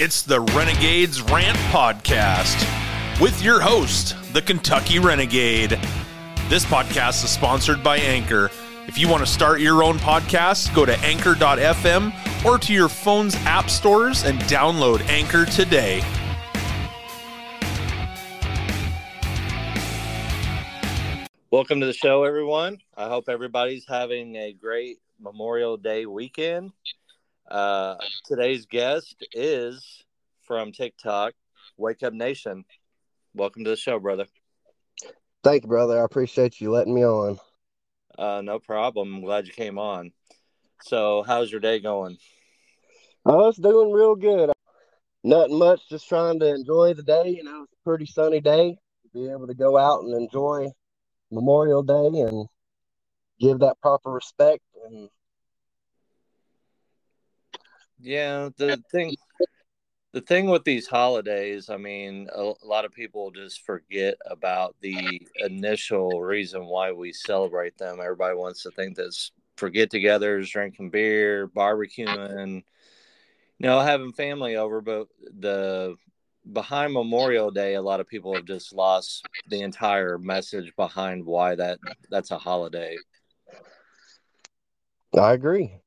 It's the Renegades Rant Podcast with your host, the Kentucky Renegade. This podcast is sponsored by Anchor. If you want to start your own podcast, go to anchor.fm or to your phone's app stores and download Anchor today. Welcome to the show, everyone. I hope everybody's having a great Memorial Day weekend. Uh, today's guest is from TikTok, Wake Up Nation. Welcome to the show, brother. Thank you, brother. I appreciate you letting me on. Uh, no problem. I'm glad you came on. So, how's your day going? Oh, it's doing real good. Nothing much, just trying to enjoy the day. You know, it's a pretty sunny day. To be able to go out and enjoy Memorial Day and give that proper respect and Yeah, the thing the thing with these holidays, I mean, a, a lot of people just forget about the initial reason why we celebrate them. Everybody wants to think that's for get-togethers, drinking beer, barbecuing, you know, having family over, but the behind Memorial Day, a lot of people have just lost the entire message behind why that that's a holiday. I agree.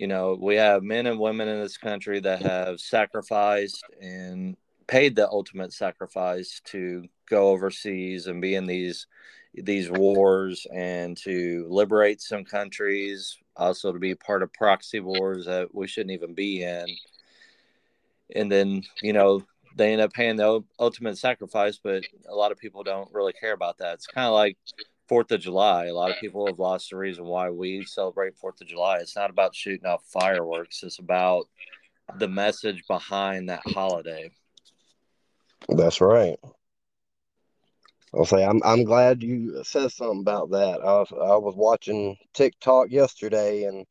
You know, we have men and women in this country that have sacrificed and paid the ultimate sacrifice to go overseas and be in these these wars and to liberate some countries, also to be part of proxy wars that we shouldn't even be in. And then, you know, they end up paying the ultimate sacrifice, but a lot of people don't really care about that. It's kind of like Fourth of July. A lot of people have lost the reason why we celebrate Fourth of July. It's not about shooting off fireworks. It's about the message behind that holiday. That's right. I'll say I'm I'm glad you said something about that. I was, I was watching TikTok yesterday and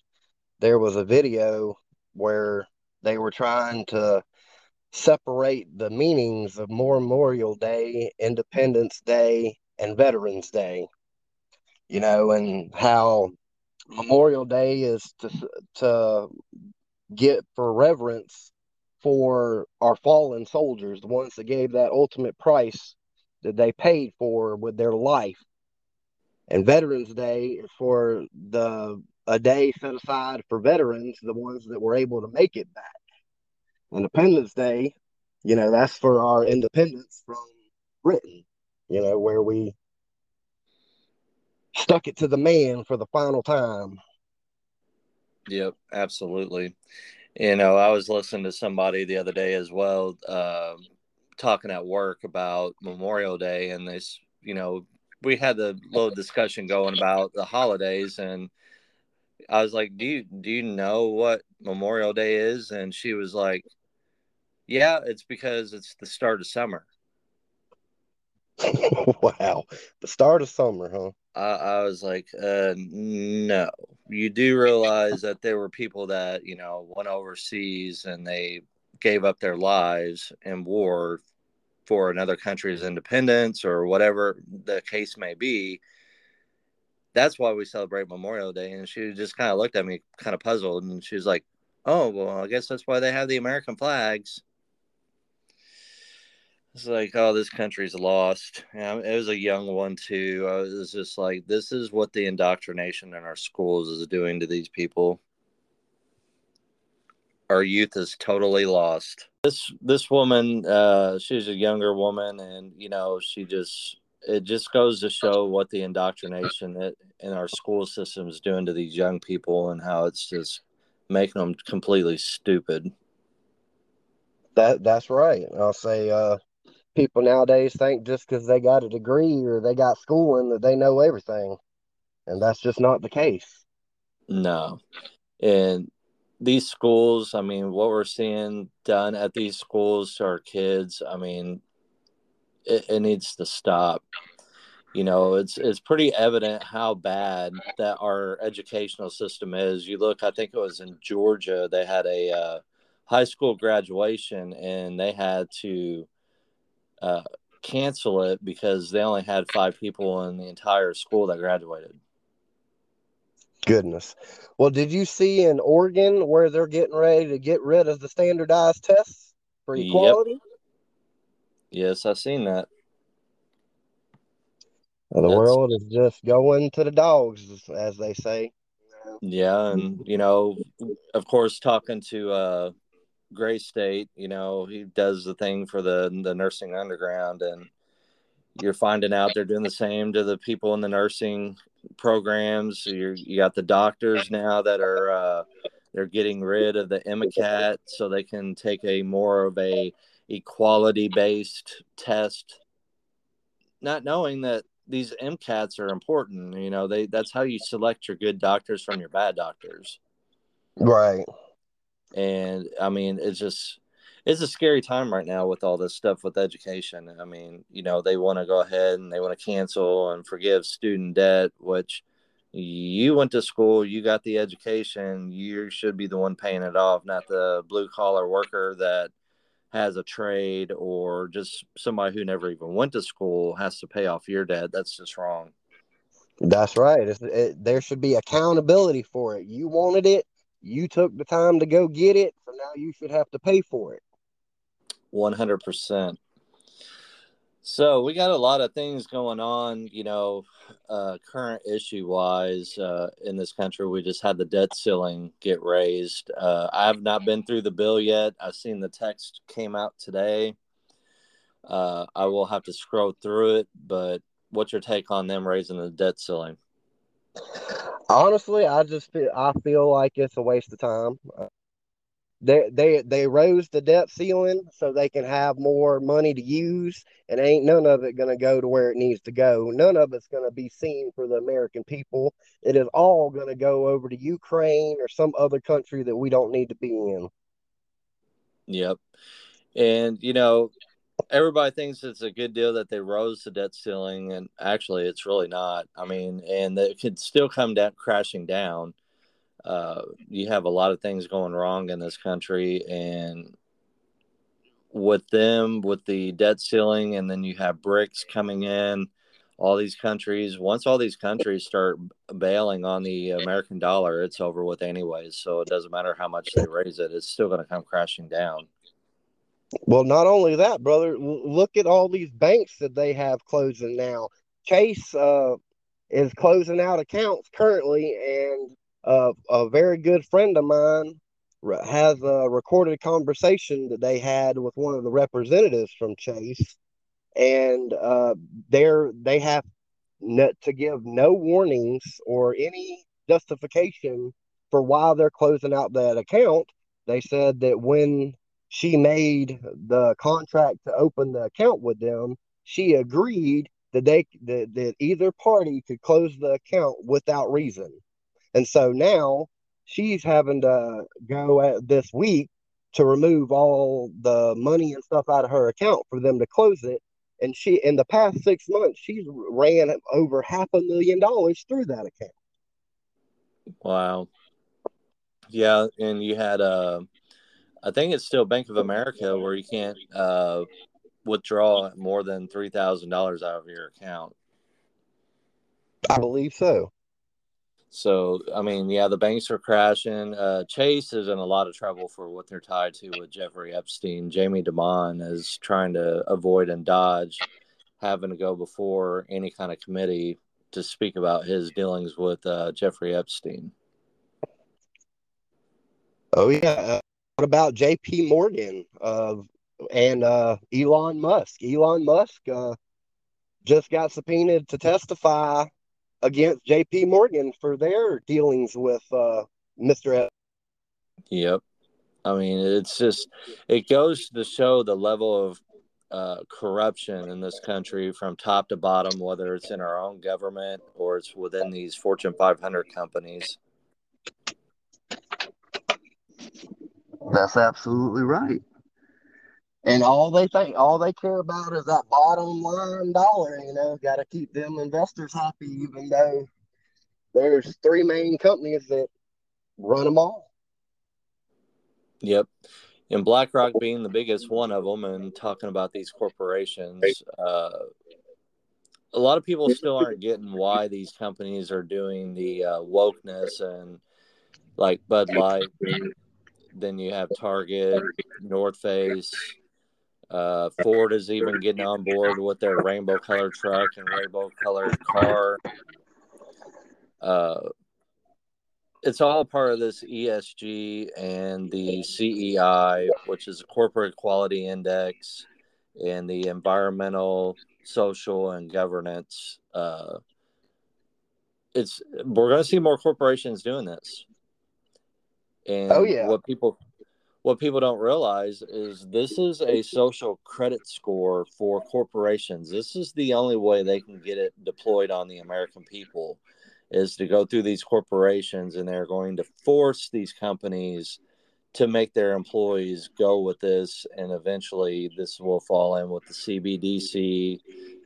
there was a video where they were trying to separate the meanings of Memorial Day, Independence Day, and Veterans Day you know, and how mm-hmm. Memorial Day is to to get for reverence for our fallen soldiers, the ones that gave that ultimate price that they paid for with their life. And Veterans Day is for the a day set aside for veterans, the ones that were able to make it back. Independence Day, you know, that's for our independence from Britain, you know, where we stuck it to the man for the final time. Yep, absolutely. You know, I was listening to somebody the other day as well, uh, talking at work about Memorial Day, and this, you know, we had the little discussion going about the holidays, and I was like, "Do you do you know what Memorial Day is?" And she was like, "Yeah, it's because it's the start of summer." wow, the start of summer, huh? I, I was like, uh, no. You do realize that there were people that you know went overseas and they gave up their lives in war for another country's independence or whatever the case may be. That's why we celebrate Memorial Day. And she just kind of looked at me, kind of puzzled, and she was like, "Oh, well, I guess that's why they have the American flags." It's like, oh, this country's lost. Yeah, it was a young one too. I was just like, this is what the indoctrination in our schools is doing to these people. Our youth is totally lost. This this woman, uh, she's a younger woman, and you know, she just it just goes to show what the indoctrination in our school system is doing to these young people, and how it's just making them completely stupid. That that's right. I'll say, uh, people nowadays think just because they got a degree or they got schooling that they know everything, and that's just not the case. No, and these schools, I mean, what we're seeing done at these schools to our kids, I mean, it, it needs to stop. You know, it's it's pretty evident how bad that our educational system is. You look, I think it was in Georgia, they had a uh, high school graduation, and they had to uh, cancel it because they only had five people in the entire school that graduated. Goodness. Well, did you see in Oregon where they're getting ready to get rid of the standardized tests for Yep. equality? Yes, I've seen that. Well, the That's- world is just going to the dogs, as they say. Yeah, and you know, of course, talking to uh, Gray State, you know, he does the thing for the the nursing underground, and you're finding out they're doing the same to the people in the nursing programs. You're, you got the doctors now that are uh, they're getting rid of the MCAT so they can take a more of a equality based test, not knowing that these MCATs are important. You know, they that's how you select your good doctors from your bad doctors. Right. And I mean, it's just it's a scary time right now with all this stuff with education. I mean, you know, they want to go ahead and they want to cancel and forgive student debt, which you went to school, you got the education, you should be the one paying it off, not the blue collar worker that has a trade or just somebody who never even went to school has to pay off your debt. That's just wrong. That's right. It, there should be accountability for it. You wanted it. You took the time to go get it. So now you should have to pay for it. 100%. So we got a lot of things going on, you know, uh, current issue wise uh, in this country. We just had the debt ceiling get raised. Uh, I've not been through the bill yet. I've seen the text came out today. Uh, I will have to scroll through it, but what's your take on them raising the debt ceiling? Honestly, I just feel I feel like it's a waste of time. They they they rose the debt ceiling so they can have more money to use, and ain't none of it gonna go to where it needs to go. None of it's gonna be seen for the American people. It is all gonna go over to Ukraine or some other country that we don't need to be in. Yep. And, you know, everybody thinks it's a good deal that they rose the debt ceiling, and actually, it's really not. I mean, and it could still come down crashing down. Uh, you have a lot of things going wrong in this country, and with them, with the debt ceiling, and then you have BRICS coming in, all these countries. Once all these countries start bailing on the American dollar, it's over with anyways. So it doesn't matter how much they raise it; it's still going to come crashing down. Well, not only that, brother, look at all these banks that they have closing now. Chase uh, is closing out accounts currently, and uh, a very good friend of mine has a recorded conversation that they had with one of the representatives from Chase, and uh, they're they have to give no warnings or any justification for why they're closing out that account. They said that when she made the contract to open the account with them, she agreed that they that, that either party could close the account without reason. And so now she's having to go at this week to remove all the money and stuff out of her account for them to close it. And she, in the past six months, she's ran over half a million dollars through that account. Wow. Yeah, and you had uh I think it's still Bank of America where you can't uh withdraw more than three thousand dollars out of your account. I believe so. So I mean, yeah, the banks are crashing. Uh, Chase is in a lot of trouble for what they're tied to with Jeffrey Epstein. Jamie Dimon is trying to avoid and dodge having to go before any kind of committee to speak about his dealings with uh, Jeffrey Epstein. Oh yeah. What about J.P. Morgan uh, and uh, Elon Musk? Elon Musk uh, just got subpoenaed to testify against J.P. Morgan for their dealings with uh, Mr. Ep- Yep. I mean, it's just it goes to show the level of uh, corruption in this country from top to bottom, whether it's in our own government or it's within these Fortune 500 companies. That's absolutely right. And all they think, all they care about is that bottom line dollar. You know, got to keep them investors happy, even though there's three main companies that run them all. Yep. And BlackRock being the biggest one of them, and talking about these corporations, uh, a lot of people still aren't getting why these companies are doing the uh, wokeness and like Bud Light. Then you have Target, North Face. Uh, Ford is even getting on board with their rainbow colored truck and rainbow colored car. Uh, it's all part of this ESG and the CEI, which is a corporate quality index, and the environmental, social, and governance. Uh, it's we're going to see more corporations doing this. And Oh, yeah. what people what people don't realize is this is a social credit score for corporations. This is the only way they can get it deployed on the American people is to go through these corporations and they're going to force these companies to make their employees go with this and eventually this will fall in with the cbdc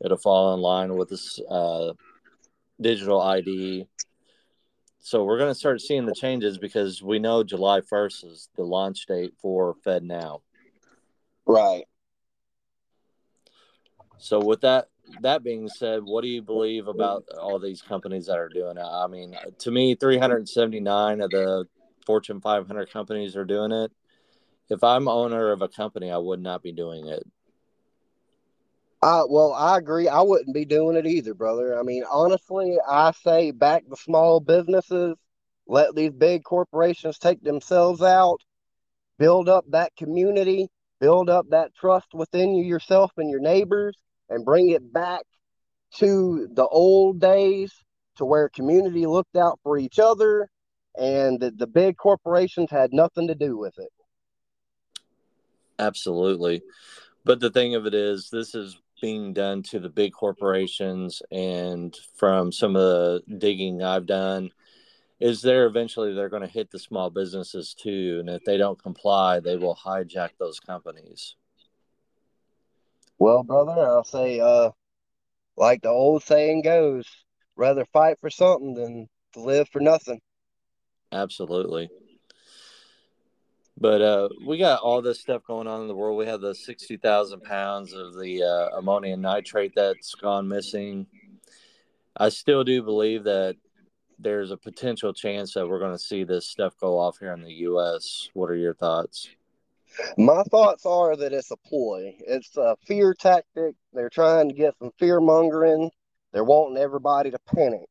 it'll fall in line with this uh, digital id so we're going to start seeing the changes because we know july 1st is the launch date for FedNow Right. so with that that being said what do you believe about all these companies that are doing it? I mean to me 379 of the fortune 500 companies are doing it. If i'm owner of a company i would not be doing it Well, I agree. I wouldn't be doing it either, brother. I mean, honestly, I say back the small businesses, let these big corporations take themselves out, build up that community, build up that trust within you, yourself and your neighbors, and bring it back to the old days to where community looked out for each other and the, the big corporations had nothing to do with it. Absolutely. But the thing of it is, this is being done to the big corporations. And from some of the digging I've done, is there eventually they're going to hit the small businesses too. And if they don't comply, they will hijack those companies. Well, brother, I'll say, uh, like the old saying goes, rather fight for something than to live for nothing. Absolutely. But uh, we got all this stuff going on in the world. We have the 60,000 pounds of the uh, ammonium nitrate that's gone missing. I still do believe that there's a potential chance that we're going to see this stuff go off here in the U.S. What are your thoughts? My thoughts are that it's a ploy. It's a fear tactic. They're trying to get some fear mongering. They're wanting everybody to panic.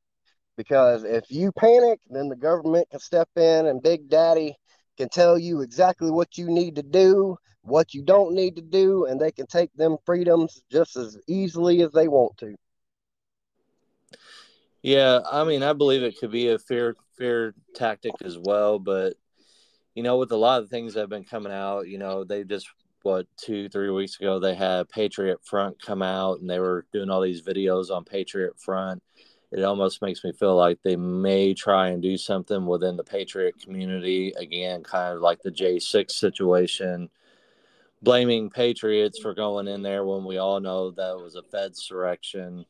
Because if you panic, then the government can step in and Big Daddy can tell you exactly what you need to do, what you don't need to do, and they can take them freedoms just as easily as they want to. Yeah, I mean, I believe it could be a fear fear tactic as well, but you know, with a lot of things that have been coming out, you know, they just what two three weeks ago they had Patriot Front come out and they were doing all these videos on Patriot Front. It almost makes me feel like they may try and do something within the Patriot community again, kind of like the J6 situation, blaming Patriots for going in there when we all know that was a Fed surrection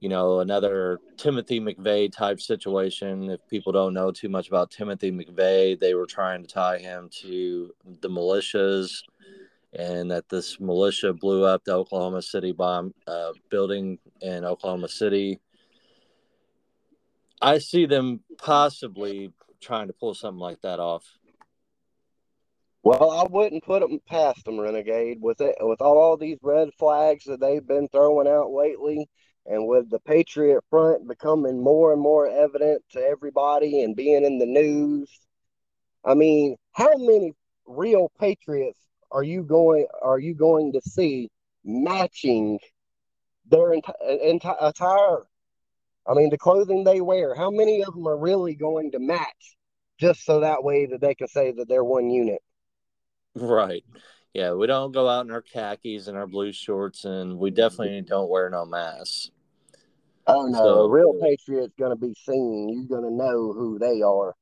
you know, another Timothy McVeigh type situation. If people don't know too much about Timothy McVeigh, they were trying to tie him to the militias, and that this militia blew up the Oklahoma City bomb uh, building in Oklahoma City. I see them possibly trying to pull something like that off. Well, I wouldn't put them past them, Renegade. With it, with all these red flags that they've been throwing out lately, and with the Patriot Front becoming more and more evident to everybody and being in the news, I mean, how many real patriots are you going are you going to see matching their enti- enti- attire? I mean, the clothing they wear. How many of them are really going to match, just so that way that they can say that they're one unit? Right. Yeah, we don't go out in our khakis and our blue shorts, and we definitely don't wear no masks. Oh no, So- a real patriot's going to be seen. You're going to know who they are.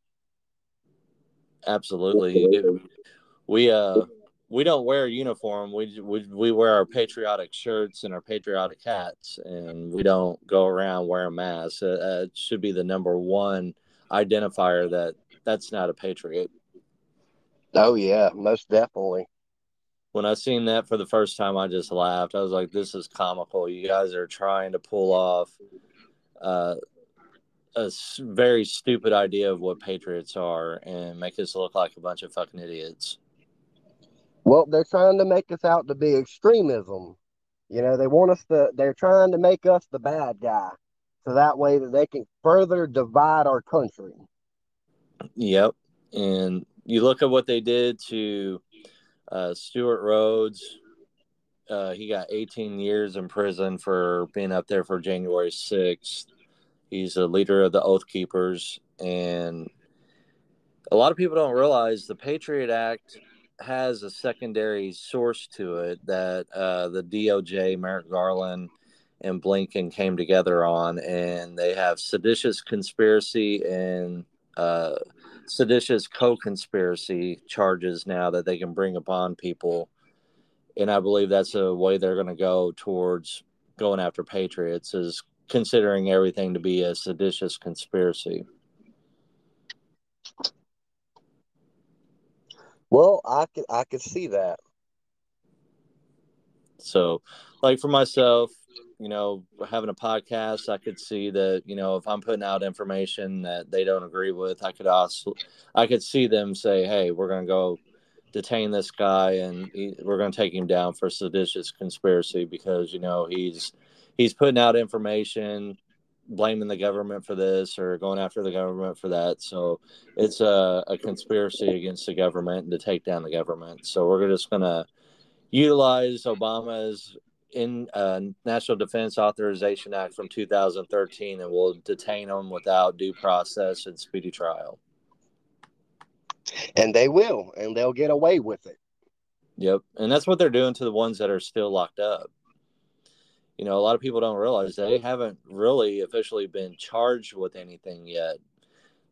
Absolutely. We uh we don't wear a uniform. We we we wear our patriotic shirts and our patriotic hats, and we don't go around wearing masks. Uh, uh, it should be the number one identifier that that's not a patriot. Oh yeah, most definitely. when I seen that for the first time, I just laughed. I was like, "This is comical. You guys are trying to pull off uh, a very stupid idea of what patriots are and make us look like a bunch of fucking idiots." Well, they're trying to make us out to be extremism. You know, they want us to. They're trying to make us the bad guy, so that way that they can further divide our country. Yep, and you look at what they did to uh, Stewart Rhodes, uh, he got 18 years in prison for being up there for January 6th. He's a leader of the Oath Keepers. And a lot of people don't realize the Patriot Act has a secondary source to it that uh, the DOJ, Merrick Garland, and Blinken came together on. And they have seditious conspiracy and uh, seditious co-conspiracy charges now that they can bring upon people and i believe that's a way they're going to go towards going after patriots is considering everything to be a seditious conspiracy well i could i could see that. So like for myself you know, having a podcast, I could see that, you know, if I'm putting out information that they don't agree with, I could also, I could see them say, hey, we're going to go detain this guy and he, we're going to take him down for seditious conspiracy because, you know, he's, he's putting out information blaming the government for this or going after the government for that. So it's a, a conspiracy against the government and to take down the government. So we're just going to utilize Obama's in uh, National Defense Authorization Act from 2013 and will detain them without due process and speedy trial. And they will, and they'll get away with it. Yep. And that's what they're doing to the ones that are still locked up. You know, a lot of people don't realize they haven't really officially been charged with anything yet.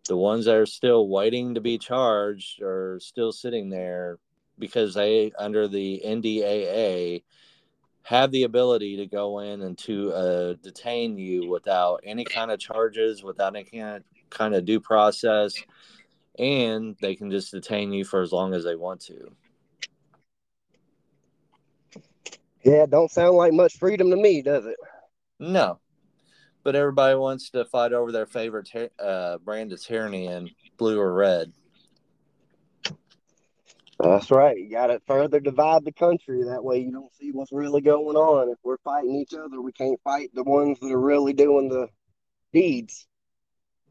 The ones that are still waiting to be charged are still sitting there because they, under the NDAA, have the ability to go in and to uh, detain you without any kind of charges, without any kind of, kind of due process, and they can just detain you for as long as they want to. Yeah, don't sound like much freedom to me, does it? No, but everybody wants to fight over their favorite uh, brand of tyranny in blue or red. That's right. You got to further divide the country. That way you don't see what's really going on. If we're fighting each other, we can't fight the ones that are really doing the deeds.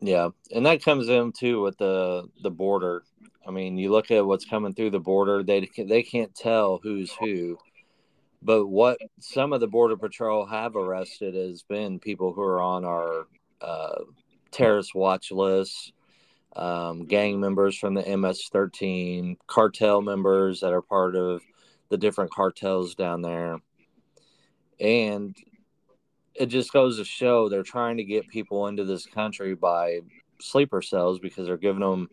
Yeah, and that comes in too with the the border. I mean, you look at what's coming through the border; they they can't tell who's who. But what some of the border patrol have arrested has been people who are on our uh, terrorist watch list um, gang members from the MS-13, cartel members that are part of the different cartels down there, and it just goes to show they're trying to get people into this country by sleeper cells because they're giving them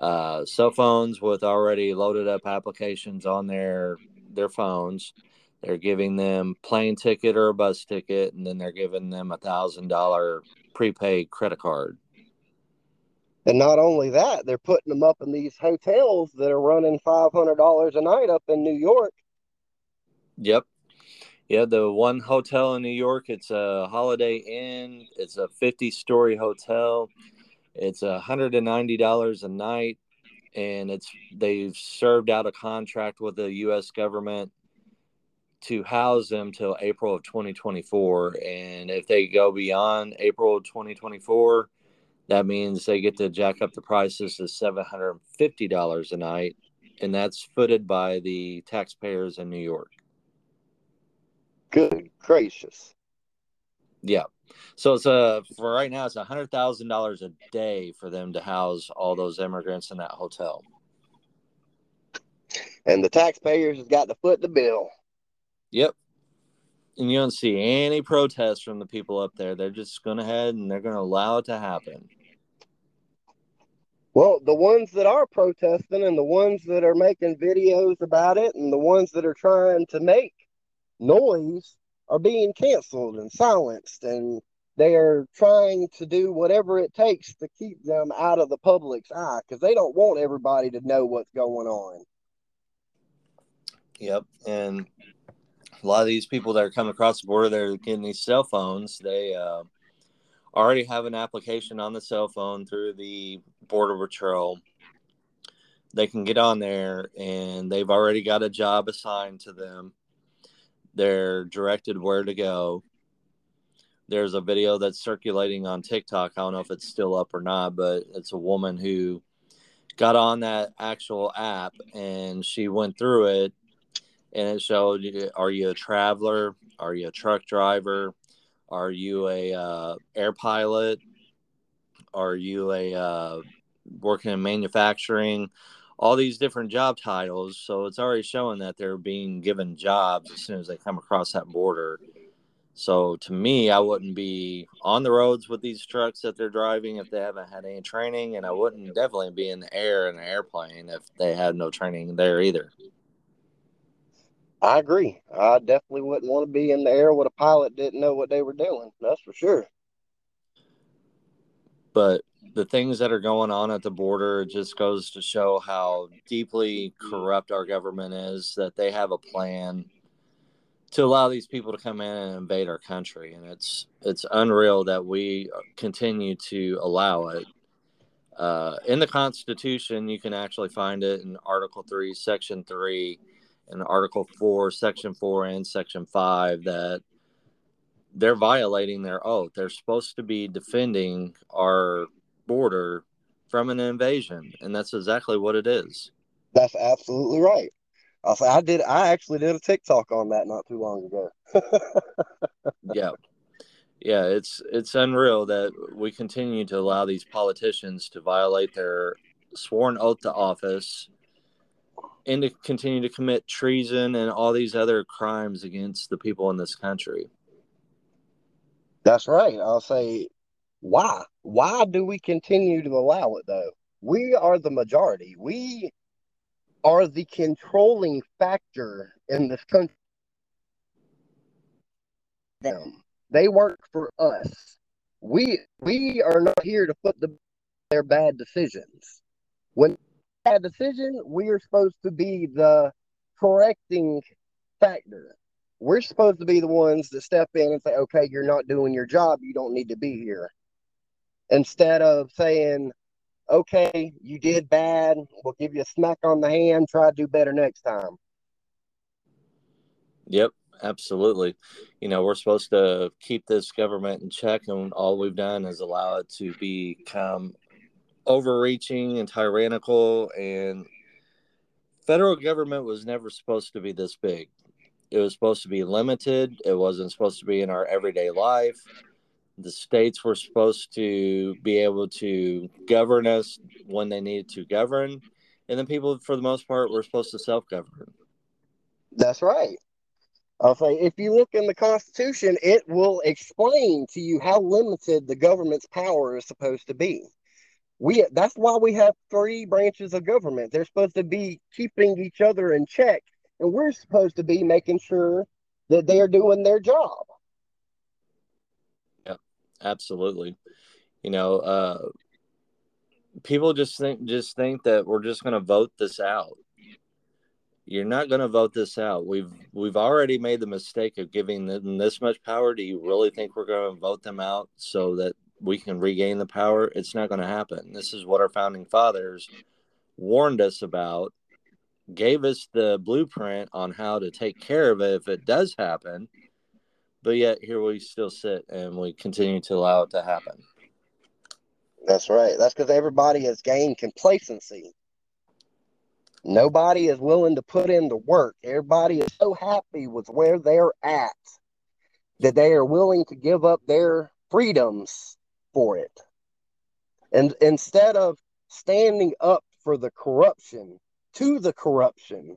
uh, cell phones with already loaded up applications on their their phones. They're giving them plane ticket or a bus ticket, and then they're giving them a thousand dollar prepaid credit card. And not only that, they're putting them up in these hotels that are running five hundred dollars a night up in New York. Yep. Yeah, the one hotel in New York, it's a Holiday Inn. It's a fifty-story hotel. It's a hundred and ninety dollars a night, and it's they've served out a contract with the U.S. government to house them till April of 2024. And if they go beyond April of 2024, that means they get to jack up the prices to $750 a night, and that's footed by the taxpayers in New York. Good gracious. Yeah. So it's a for right now it's a hundred thousand dollars a day for them to house all those immigrants in that hotel. And the taxpayers has got to foot the bill. Yep and you don't see any protests from the people up there. They're just going ahead and they're going to allow it to happen. Well, the ones that are protesting and the ones that are making videos about it and the ones that are trying to make noise are being canceled and silenced and they are trying to do whatever it takes to keep them out of the public's eye because they don't want everybody to know what's going on. Yep, and a lot of these people that are coming across the border, they're getting these cell phones. They uh, already have an application on the cell phone through the border patrol. They can get on there, and they've already got a job assigned to them. They're directed where to go. There's a video that's circulating on TikTok. I don't know if it's still up or not, but it's a woman who got on that actual app and she went through it and it showed are you a traveler? Are you a truck driver? Are you a uh, air pilot? Are you a uh, working in manufacturing? All these different job titles. So it's already showing that they're being given jobs as soon as they come across that border. So to me, I wouldn't be on the roads with these trucks that they're driving if they haven't had any training, and I wouldn't definitely be in the air in an airplane if they had no training there either. I agree. I definitely wouldn't want to be in the air with a pilot didn't know what they were doing. That's for sure. But the things that are going on at the border just goes to show how deeply corrupt our government is that they have a plan to allow these people to come in and invade our country and it's it's unreal that we continue to allow it uh, in the constitution you can actually find it in article 3 section 3 in Article 4, Section 4, and Section 5 that they're violating their oath. They're supposed to be defending our border from an invasion, and that's exactly what it is. That's absolutely right. I did. I actually did a TikTok on that not too long ago. yeah, yeah. It's it's unreal that we continue to allow these politicians to violate their sworn oath to office and to continue to commit treason and all these other crimes against the people in this country. That's right. I'll say, why? Why do we continue to allow it though? We are the majority. We are the controlling factor in this country. Them. They work for us. We we are not here to put the, their bad decisions. When bad decision, we are supposed to be the correcting factor. We're supposed to be the ones that step in and say, "Okay, you're not doing your job. You don't need to be here." Instead of saying, okay, you did bad. We'll give you a smack on the hand. Try to do better next time. Yep, absolutely. You know, we're supposed to keep this government in check, and all we've done is allow it to become overreaching and tyrannical. And federal government was never supposed to be this big. It was supposed to be limited. It wasn't supposed to be in our everyday life the states were supposed to be able to govern us when they needed to govern and then people for the most part were supposed to self-govern that's right i'll say if you look in the constitution it will explain to you how limited the government's power is supposed to be we that's why we have three branches of government they're supposed to be keeping each other in check and we're supposed to be making sure that they are doing their job Yeah, absolutely. You know, uh, people just think just think that we're just going to vote this out. You're not going to vote this out. We've we've already made the mistake of giving them this much power. Do you really think we're going to vote them out so that we can regain the power? It's not going to happen. This is what our founding fathers warned us about, gave us the blueprint on how to take care of it if it does happen but yet here we still sit and we continue to allow it to happen. That's right. That's because everybody has gained complacency. Nobody is willing to put in the work. Everybody is so happy with where they're at that they are willing to give up their freedoms for it. And instead of standing up for the corruption, to the corruption,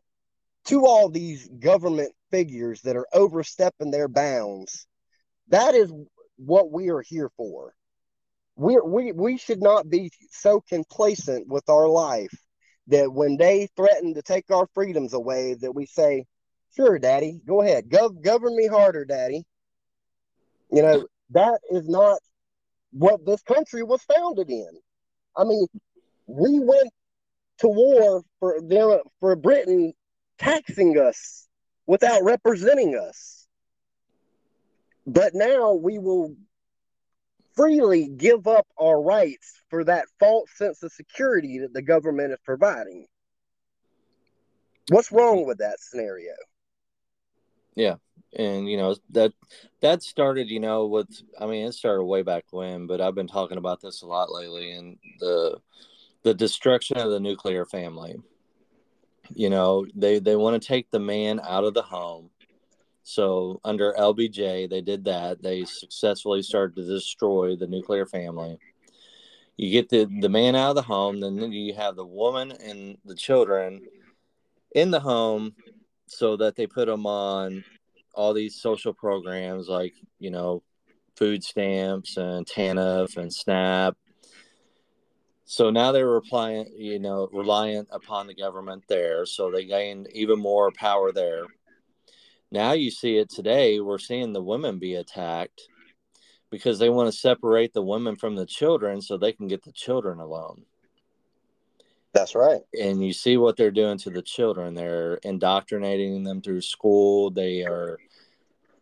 to all these government figures that are overstepping their bounds. That is what we are here for. We we we should not be so complacent with our life that when they threaten to take our freedoms away, that we say, "Sure, Daddy, go ahead, Gov- govern me harder, Daddy." You know that is not what this country was founded in. I mean, we went to war for them for Britain taxing us without representing us. But now we will freely give up our rights for that false sense of security that the government is providing. What's wrong with that scenario? Yeah. And you know that that started, you know, with I mean, it started way back when, but I've been talking about this a lot lately and the the destruction of the nuclear family. You know, they they want to take the man out of the home. So under LBJ, they did that. They successfully started to destroy the nuclear family. You get the the man out of the home, then you have the woman and the children in the home, so that they put them on all these social programs like you know food stamps and TANF and SNAP so now they're relying, you know, reliant upon the government there. So they gained even more power there. Now you see it today. We're seeing the women be attacked because they want to separate the women from the children so they can get the children alone. That's right. And you see what they're doing to the children. They're indoctrinating them through school. They are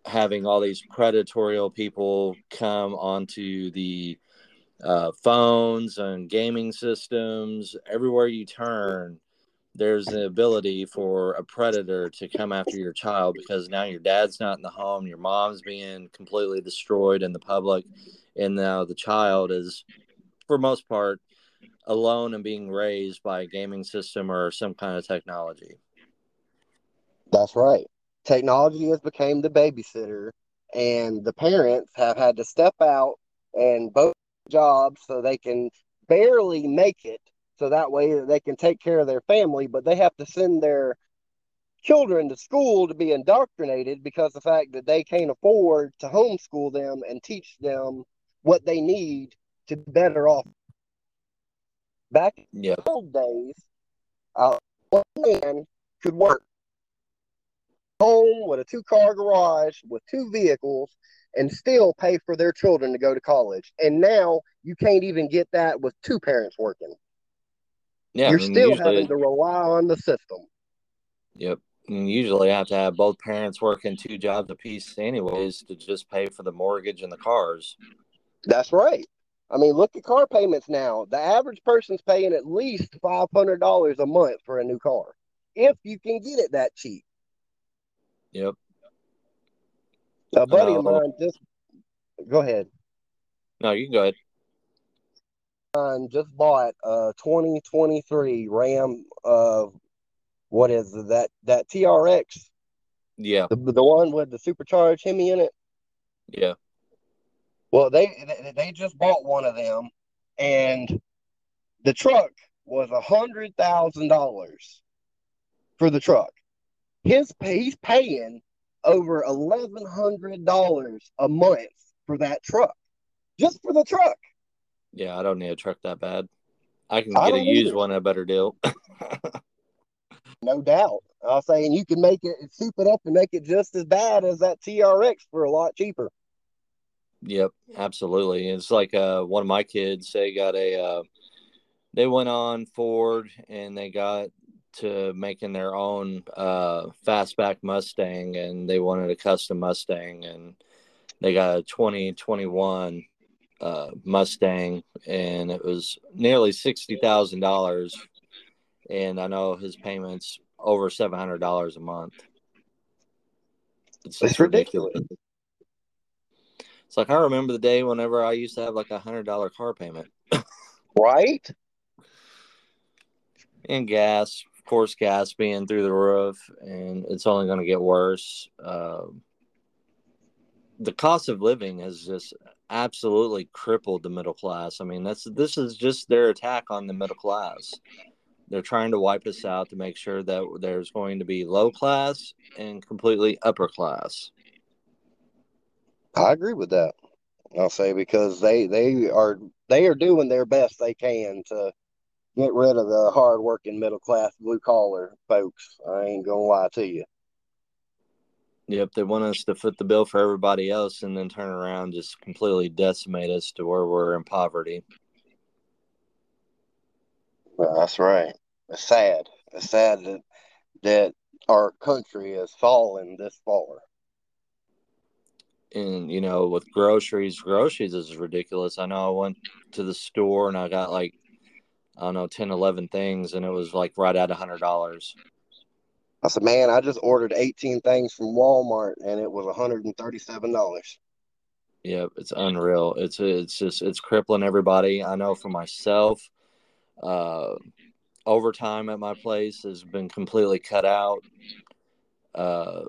having all these predatory people come onto the uh, phones and gaming systems. Everywhere you turn, there's the ability for a predator to come after your child because now your dad's not in the home, your mom's being completely destroyed in the public, and now the child is, for most part, alone and being raised by a gaming system or some kind of technology. That's right. Technology has become the babysitter, and the parents have had to step out and both jobs so they can barely make it so that way they can take care of their family but they have to send their children to school to be indoctrinated because the fact that they can't afford to homeschool them and teach them what they need to be better off. Back in the old days uh, one man could work home with a two car garage with two vehicles and still pay for their children to go to college. And now you can't even get that with two parents working. Yeah, you're still usually, having to rely on the system. Yep. And usually have to have both parents working two jobs apiece, anyways, to just pay for the mortgage and the cars. That's right. I mean, look at car payments now. The average person's paying at least five hundred dollars a month for a new car, if you can get it that cheap. Yep. A buddy uh, of mine just go ahead. No, you can go ahead. Mine just bought a 2023 Ram. Uh, what is that that TRX? Yeah, the, the one with the supercharged Hemi in it. Yeah. Well, they they just bought one of them, and the truck was a hundred thousand dollars for the truck. His he's paying over eleven hundred dollars a month for that truck, just for the truck. Yeah, I don't need a truck that bad. I can get a used one at a better deal. no doubt. I was saying you can make it soup it up and make it just as bad as that TRX for a lot cheaper. Yep, absolutely. It's like uh, one of my kids. They got a. Uh, they went on Ford and they got to making their own uh, fastback Mustang, and they wanted a custom Mustang, and they got a 2021 uh, Mustang, and it was nearly sixty thousand dollars, and I know his payments over seven hundred dollars a month. It's, it's ridiculous. ridiculous. It's like I remember the day whenever I used to have like a hundred dollar car payment. right. And gas course gas being through the roof and it's only going to get worse. Uh, the cost of living has just absolutely crippled the middle class. I mean that's this is just their attack on the middle class. They're trying to wipe us out to make sure that there's going to be low class and completely upper class. I agree with that. I'll say because they they are they are doing their best they can to get rid of the hard-working middle class blue collar folks. I ain't gonna lie to you. Yep, they want us to foot the bill for everybody else and then turn around just completely decimate us to where we're in poverty. Well, that's right. It's sad. It's sad that that our country has fallen this far. And you know, with groceries, groceries is ridiculous. I know I went to the store and I got like I don't know 10, 11 things, and it was like right at a hundred dollars. I said, man, I just ordered 18 things from Walmart and it was $137. Yep, it's unreal. It's it's just it's crippling everybody. I know for myself, uh, overtime at my place has been completely cut out. Uh,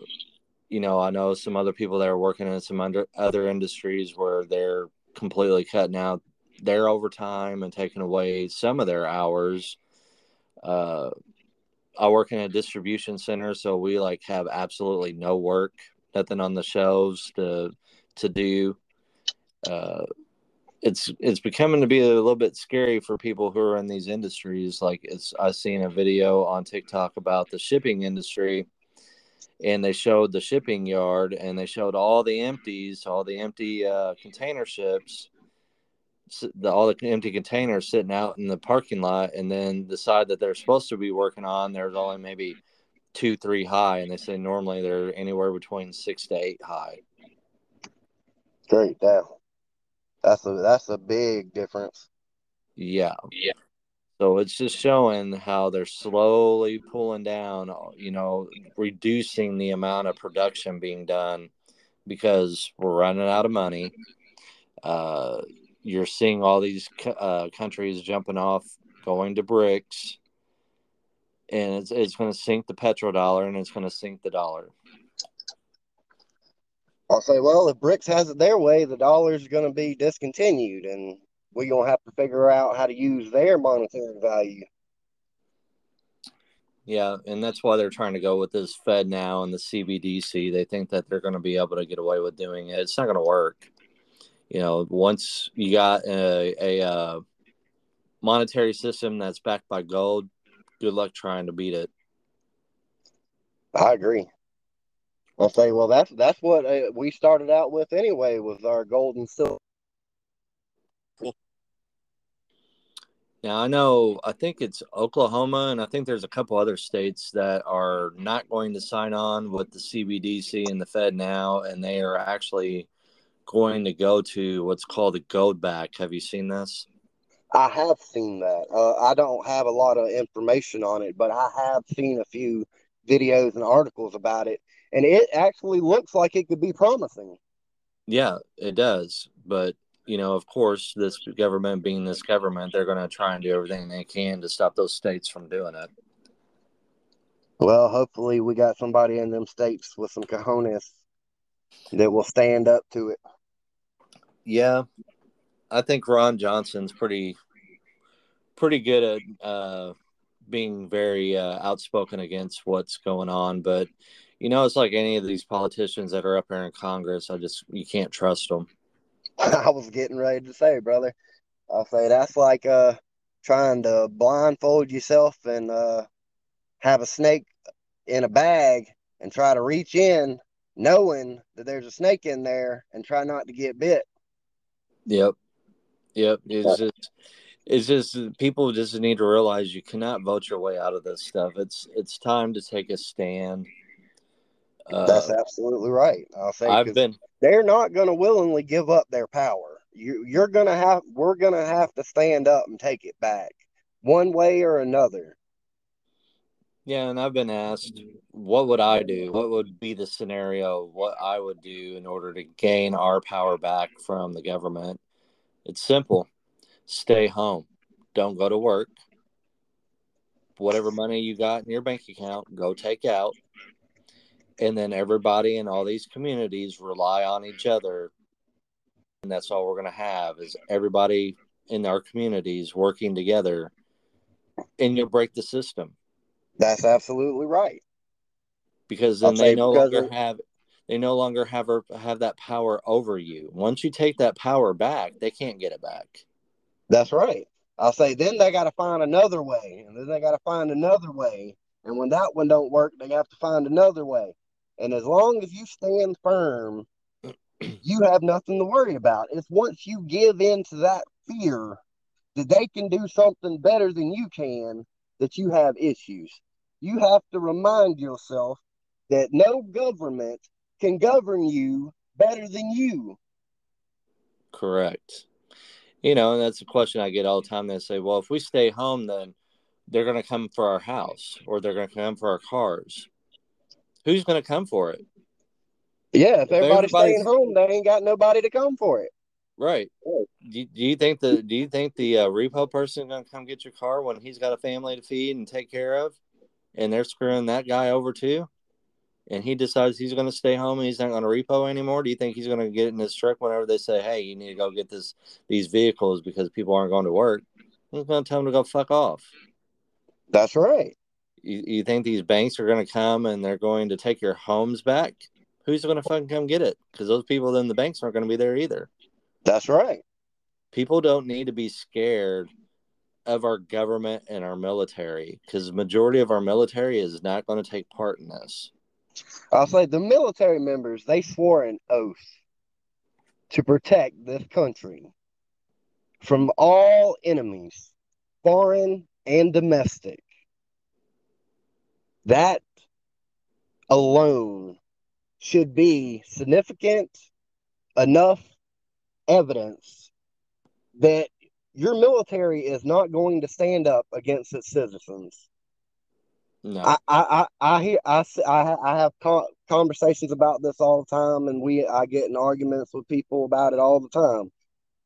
you know, I know some other people that are working in some under, other industries where they're completely cutting out their overtime and taking away some of their hours. Uh, I work in a distribution center, so we like have absolutely no work, nothing on the shelves to to do. Uh, it's it's becoming to be a little bit scary for people who are in these industries. Like it's I seen a video on TikTok about the shipping industry, and they showed the shipping yard and they showed all the empties, all the empty uh, container ships, the, all the empty containers sitting out in the parking lot, and then the side that they're supposed to be working on, there's only maybe two, three high, and they say normally they're anywhere between six to eight high. Great, down. That's a that's a big difference. Yeah, yeah. So it's just showing how they're slowly pulling down, you know, reducing the amount of production being done because we're running out of money. Uh, you're seeing all these uh, countries jumping off, going to BRICS, and it's it's going to sink the petrodollar and it's going to sink the dollar. I'll say, well, if BRICS has it their way, the dollar is going to be discontinued, and we're going to have to figure out how to use their monetary value. Yeah, and that's why they're trying to go with this FedNow and the CBDC. They think that they're going to be able to get away with doing it. It's not going to work you know, once you got a, a, uh, monetary system that's backed by gold, good luck trying to beat it. I agree. I'll say, well, that's that's what uh, we started out with anyway, was our gold and silver. Now I know I think it's Oklahoma and I think there's a couple other states that are not going to sign on with the CBDC and the FedNow, and they are actually going to go to what's called a Goldback. Have you seen this? I have seen that. Uh, I don't have a lot of information on it, but I have seen a few videos and articles about it, and it actually looks like it could be promising. Yeah, it does. But you know, of course, this government being this government, they're going to try and do everything they can to stop those states from doing it. Well, hopefully, we got somebody in them states with some cojones that will stand up to it. Yeah, I think Ron Johnson's pretty pretty good at uh, being very uh, outspoken against what's going on. But you know, it's like any of these politicians that are up here in Congress. I just you can't trust them. I was getting ready to say, brother. I'll say that's like uh, trying to blindfold yourself and uh, have a snake in a bag and try to reach in, knowing that there's a snake in there, and try not to get bit. Yep. Yep. It's just it's just people just need to realize you cannot vote your way out of this stuff. It's it's time to take a stand. Uh, That's absolutely right. I think I've been they're not going to willingly give up their power. You you're going to have we're going to have to stand up and take it back one way or another. Yeah, and I've been asked what would I do? What would be the scenario? What I would do in order to gain our power back from the government? It's simple. Stay home. Don't go to work. Whatever money you got in your bank account, go take out. And then everybody in all these communities rely on each other. And that's all we're going to have is everybody in our communities working together and you'll break the system that's absolutely right. Because then they no longer have they no longer have have that power over you. Once you take that power back, they can't get it back. That's right. I'll say then they got to find another way, and then they got to find another way, and when that one don't work, they have to find another way. And as long as you stand firm, you have nothing to worry about. It's once you give in to that fear that they can do something better than you can that you have issues. You have to remind yourself that no government can govern you better than you. Correct. You know, and that's a question I get all the time. They say, well, if we stay home, then they're going to come for our house or they're going to come for our cars. Who's going to come for it? Yeah, if, if everybody's, everybody's staying home, they ain't got nobody to come for it. Right. Do, do you think the Do you think the uh, repo person is going to come get your car when he's got a family to feed and take care of, and they're screwing that guy over too? and he decides he's going to stay home and he's not going to repo anymore, do you think he's going to get in his truck whenever they say, "Hey, you need to go get this these vehicles because people aren't going to work"? He's going to tell them to go fuck off. That's right. You, you think these banks are going to come and they're going to take your homes back? Who's going to fucking come get it? Because those people in the banks aren't going to be there either. That's right. People don't need to be scared of our government and our military because the majority of our military is not going to take part in this. I'll say the military members, they swore an oath to protect this country from all enemies, foreign and domestic. That alone should be significant enough evidence that your military is not going to stand up against its citizens. No. I, I, I, hear, I, I, I have conversations about this all the time, and we, I get in arguments with people about it all the time,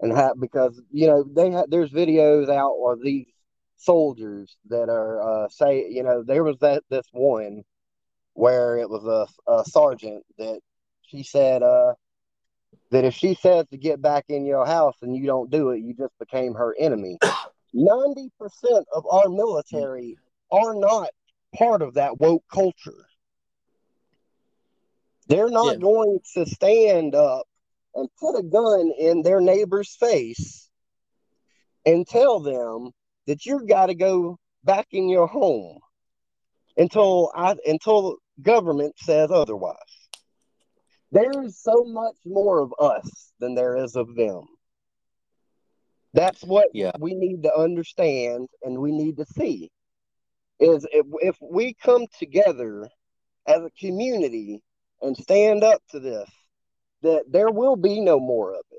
and have because you know they have, there's videos out of these soldiers that are uh, say you know there was that this one where it was a, a sergeant that she said uh that if she says to get back in your house and you don't do it, you just became her enemy. 90% of our military are not part of that woke culture. They're not yeah. going to stand up and put a gun in their neighbor's face and tell them that you've got to go back in your home until I until government says otherwise. There is so much more of us than there is of them. That's what yeah. we need to understand and we need to see is if, if we come together as a community and stand up to this, that there will be no more of it.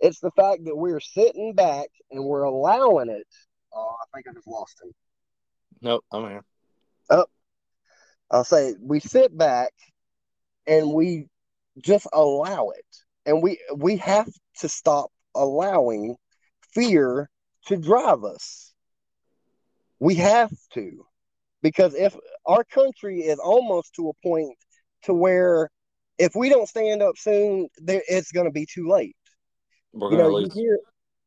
It's the fact that we're sitting back and we're allowing it. Oh, I think I just lost him. Nope, I'm here. Oh, I'll say we sit back and we just allow it, and we we have to stop allowing fear to drive us. We have to because if our country is almost to a point to where if we don't stand up soon, there, it's going to be too late. You know, you hear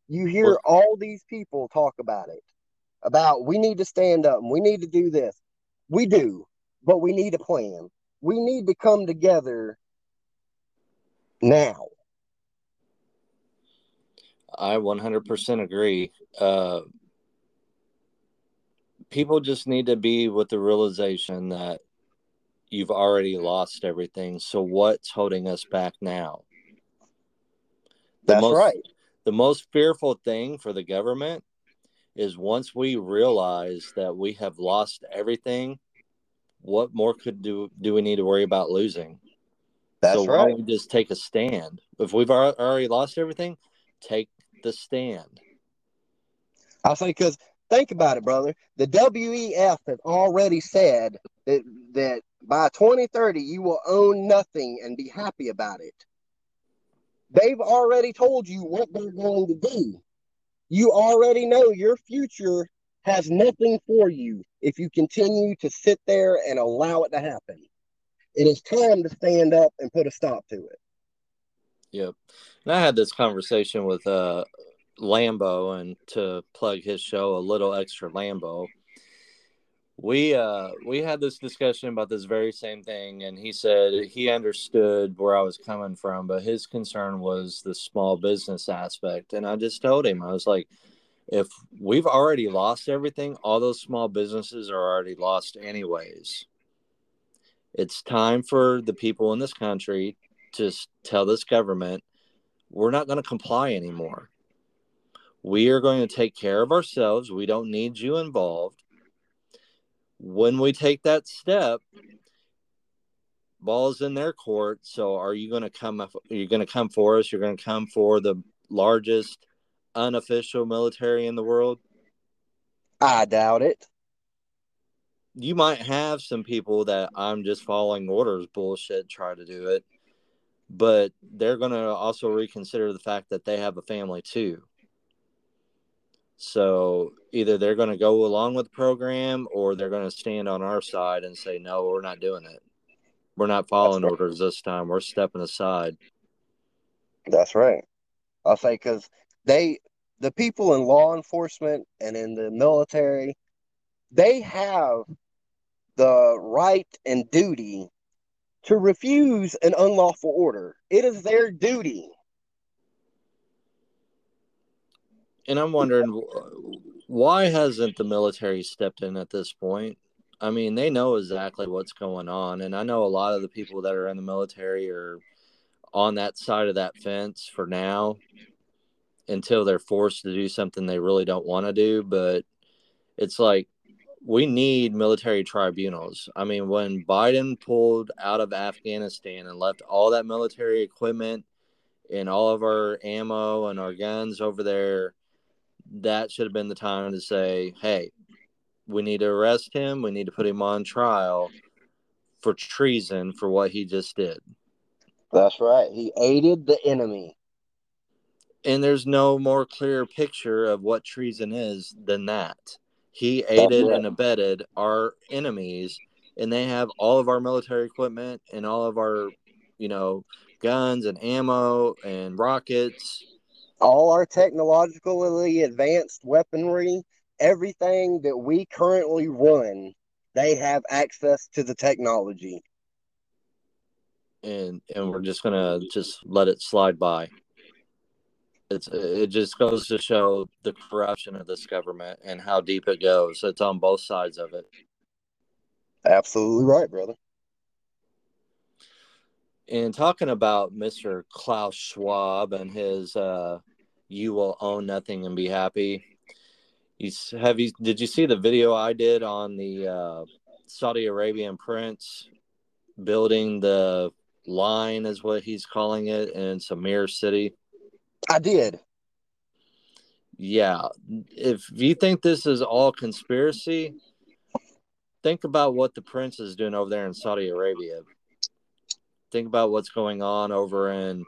you hear We're... all these people talk about it, about we need to stand up and we need to do this. We do, but we need a plan. We need to come together now. I 100% agree. Uh, people just need to be with the realization that you've already lost everything. So what's holding us back now? The That's most, right. The most fearful thing for the government is once we realize that we have lost everything, what more could do do we need to worry about losing? That's so right. why don't we just take a stand? If we've already lost everything, take the stand. I'll say because think about it, brother. The WEF has already said that that by 2030 you will own nothing and be happy about it. They've already told you what they're going to do. You already know your future has nothing for you if you continue to sit there and allow it to happen. It is time to stand up and put a stop to it. Yep. And I had this conversation with uh, Lambo and to plug his show a little extra Lambo. We uh we had this discussion about this very same thing and he said he understood where I was coming from, but his concern was the small business aspect. And I just told him, I was like, if we've already lost everything, all those small businesses are already lost anyways. It's time for the people in this country to tell this government we're not going to comply anymore we are going to take care of ourselves. We don't need you involved. when we take that step, ball's in their court. So are you going to come? Are you going to come for us? You're going to come for the largest unofficial military in the world? I doubt it. You might have some people that I'm just following orders bullshit try to do it, but they're going to also reconsider the fact that they have a family too. So either they're going to go along with the program or they're going to stand on our side and say, no, we're not doing it. We're not following right. orders this time. We're stepping aside. That's right. I'll say because they, the people in law enforcement and in the military, they have the right and duty to refuse an unlawful order. It is their duty. And I'm wondering why hasn't the military stepped in at this point? I mean, they know exactly what's going on. And I know a lot of the people that are in the military are on that side of that fence for now until they're forced to do something they really don't want to do. But it's like we need military tribunals. I mean, when Biden pulled out of Afghanistan and left all that military equipment and all of our ammo and our guns over there, that should have been the time to say, hey, we need to arrest him. We need to put him on trial for treason for what he just did. That's right. He aided the enemy. And there's no more clear picture of what treason is than that. He aided and abetted our enemies, and they have all of our military equipment and all of our, you know, guns and ammo and rockets. All our technologically advanced weaponry everything that we currently run, they have access to the technology. And and we're just gonna just let it slide by. It's it just goes to show the corruption of this government and how deep it goes. It's on both sides of it. Absolutely right, brother. And talking about Mr. Klaus Schwab and his uh, "You will own nothing and be happy," He's have you did you see the video I did on the uh, Saudi Arabian prince building the line is what he's calling it in Samir City? I did. Yeah. If you think this is all conspiracy, think about what the prince is doing over there in Saudi Arabia. Think about what's going on over in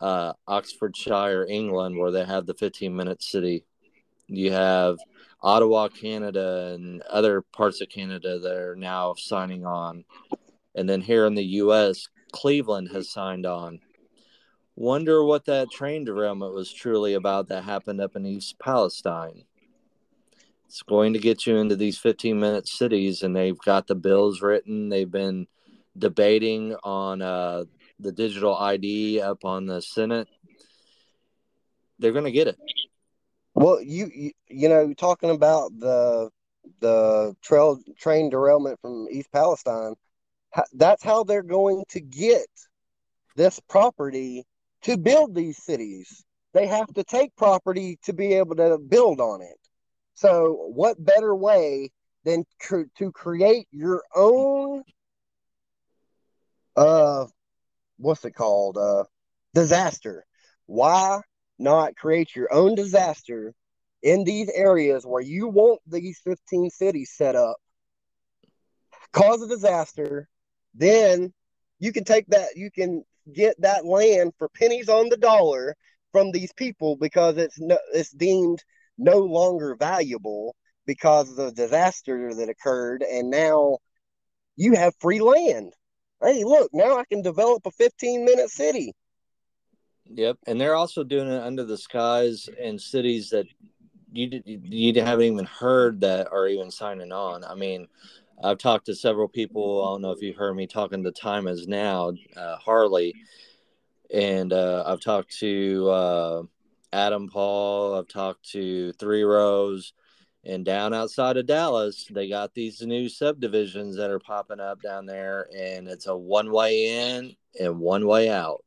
uh, Oxfordshire, England, where they have the 15 minute city you have Ottawa, Canada, and other parts of Canada that are now signing on. And then here in the U.S., Cleveland has signed on. Wonder what that train derailment was truly about that happened up in East Palestine. It's going to get you into these 15 minute cities, and they've got the bills written. They've been debating on uh, the digital ID up on the Senate. They're going to get it. Well, you, you you know, talking about the the trail train derailment from East Palestine, that's how they're going to get this property to build these cities. They have to take property to be able to build on it. So, what better way than cr- to create your own uh what's it called? Uh disaster. Why not create your own disaster in these areas where you want these 15 cities set up, cause a disaster, then you can take that, you can get that land for pennies on the dollar from these people because it's no, it's deemed no longer valuable because of the disaster that occurred, and now you have free land. Hey, look, now I can develop a 15 minute city. Yep, and they're also doing it under the skies in cities that you you haven't even heard that are even signing on. I mean, I've talked to several people. I don't know if you heard me talking to Time Is Now, uh, Harley, and uh, I've talked to uh, Adam Paul. I've talked to Three Rows, and down outside of Dallas, they got these new subdivisions that are popping up down there, and it's a one way in and one way out.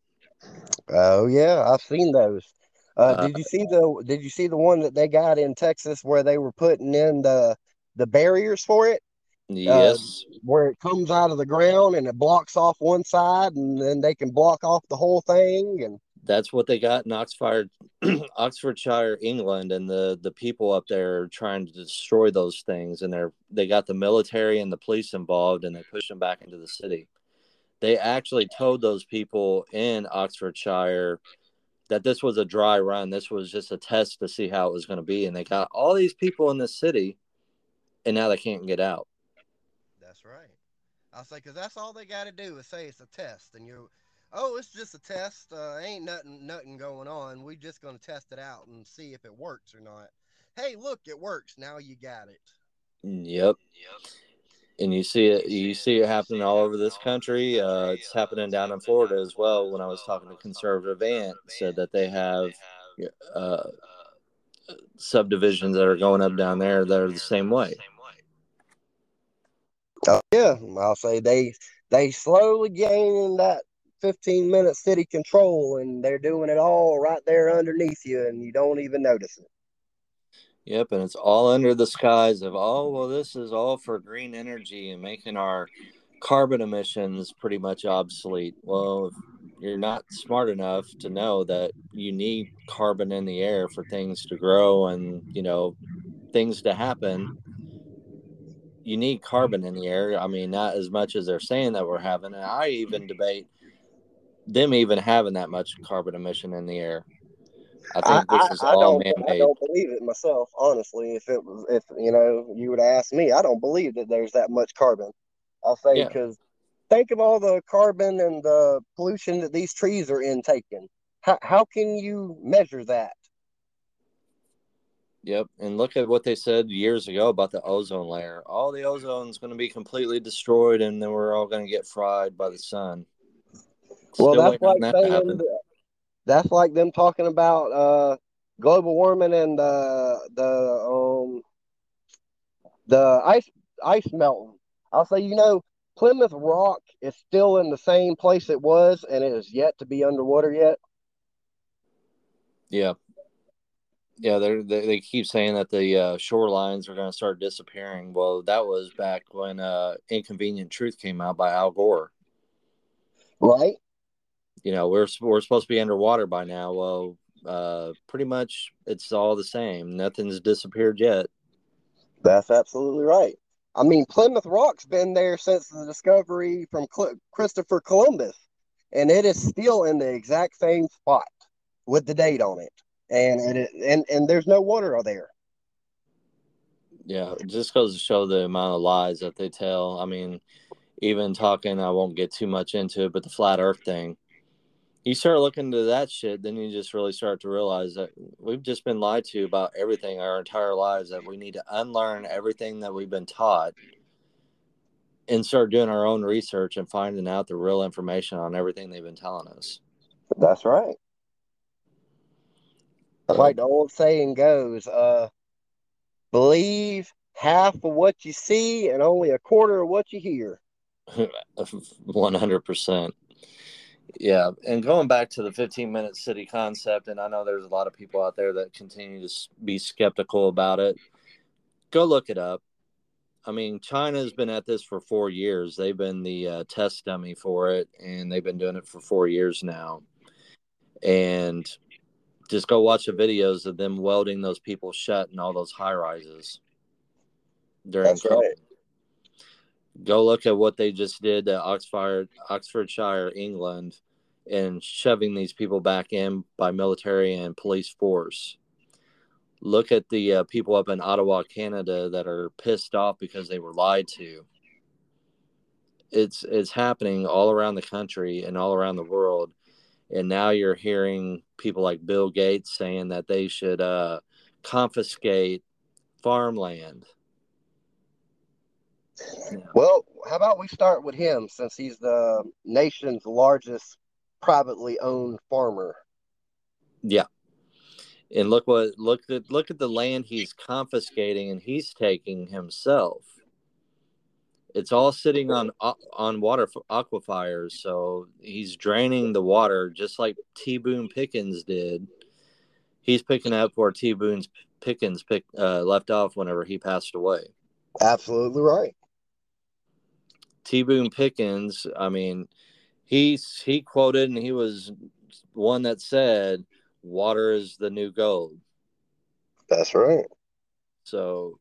Oh yeah, I've seen those. Uh, uh, did you see the Did you see the one that they got in Texas where they were putting in the the barriers for it, Yes. Uh, where it comes out of the ground and it blocks off one side, and then they can block off the whole thing. And that's what they got in Oxford, Oxfordshire, England, and the the people up there are trying to destroy those things, and they're they got the military and the police involved, and they push them back into the city. They actually told those people in Oxfordshire that this was a dry run. This was just a test to see how it was going to be, and they got all these people in the city, and now they can't get out. I say because that's all they got to do is say it's a test, and you're oh, it's just a test. Uh, ain't nothing, nothing going on. We just gonna test it out and see if it works or not. Hey, look, it works. Now you got it. Yep. Yep. And you see it. You see it happening all over this country. Uh, it's happening down in Florida as well. When I was talking to conservative aunt, said that they have uh, subdivisions that are going up down there that are the same way. Oh yeah, I'll say they they slowly gaining that 15 minute city control and they're doing it all right there underneath you and you don't even notice it. Yep, and it's all under the skies of oh well this is all for green energy and making our carbon emissions pretty much obsolete. Well, you're not smart enough to know that you need carbon in the air for things to grow and, you know, things to happen. You need carbon in the air. I mean, not as much as they're saying that we're having. And I even debate them even having that much carbon emission in the air. I think I, this is I, all man made. I don't believe it myself, honestly. If it was, if you know, you would ask me, I don't believe that there's that much carbon. I'll say because yeah. think of all the carbon and the pollution that these trees are intaking. How how can you measure that? Yep, and look at what they said years ago about the ozone layer. All the ozone is going to be completely destroyed, and then we're all going to get fried by the sun. Well, that's like that saying that's like them talking about uh, global warming and uh, the um, the ice ice melting. I'll say, you know, Plymouth Rock is still in the same place it was, and it is yet to be underwater yet. Yeah, yeah, they they keep saying that the uh, shorelines are going to start disappearing. Well, that was back when uh, "Inconvenient Truth" came out by Al Gore. Right you know we're we're supposed to be underwater by now. Well, uh, pretty much it's all the same. Nothing's disappeared yet. That's absolutely right. I mean, Plymouth Rock's been there since the discovery from Cl- Christopher Columbus, and it is still in the exact same spot with the date on it, and and it, and, and there's no water there. Yeah, just goes to show the amount of lies that they tell. I mean, even talking, I won't get too much into it, but the flat Earth thing you start looking into that shit, then you just really start to realize that we've just been lied to about everything our entire lives. That we need to unlearn everything that we've been taught and start doing our own research and finding out the real information on everything they've been telling us. That's right. Like the old saying goes, uh, believe half of what you see and only a quarter of what you hear. 100%. Yeah, and going back to the 15 minute city concept, and I know there's a lot of people out there that continue to be skeptical about it. Go look it up. I mean, China's been at this for four years. They've been the uh, test dummy for it, and they've been doing it for four years now. And just go watch the videos of them welding those people shut in all those high rises during That's COVID. Right. Go look at what they just did at Oxford, Oxfordshire, England, and shoving these people back in by military and police force. Look at the uh, people up in Ottawa, Canada, that are pissed off because they were lied to. It's it's happening all around the country and all around the world, and now you're hearing people like Bill Gates saying that they should uh, confiscate farmland well, how about we start with him since he's the nation's largest privately owned farmer? Yeah. And look what look at look at the land he's confiscating and he's taking himself. It's all sitting on on water aquifers, so he's draining the water just like T. Boone Pickens did. He's picking up where T. Boone's Pickens pick, uh, left off whenever he passed away. Absolutely right. T. Boone Pickens, I mean, he's he quoted and he was one that said, "Water is the new gold." That's right. So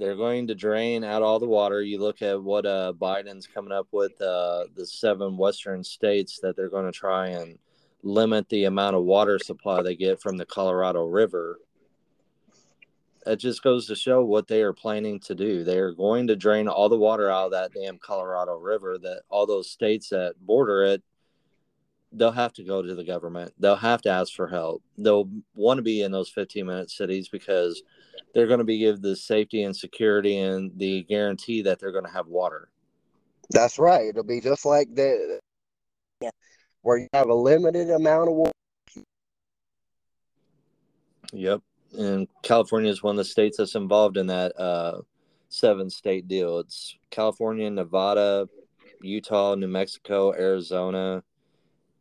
they're going to drain out all the water. You look at what uh, Biden's coming up with uh, the seven western states that they're going to try and limit the amount of water supply they get from the Colorado River. It just goes to show what they are planning to do. They are going to drain all the water out of that damn Colorado River. That all those states that border it, they'll have to go to the government. They'll have to ask for help. They'll want to be in those 15 minute cities because they're going to be give the safety and security and the guarantee that they're going to have water. That's right. It'll be just like the where you have a limited amount of water. Yep. And California is one of the states that's involved in that uh, seven state deal. It's California, Nevada, Utah, New Mexico, Arizona,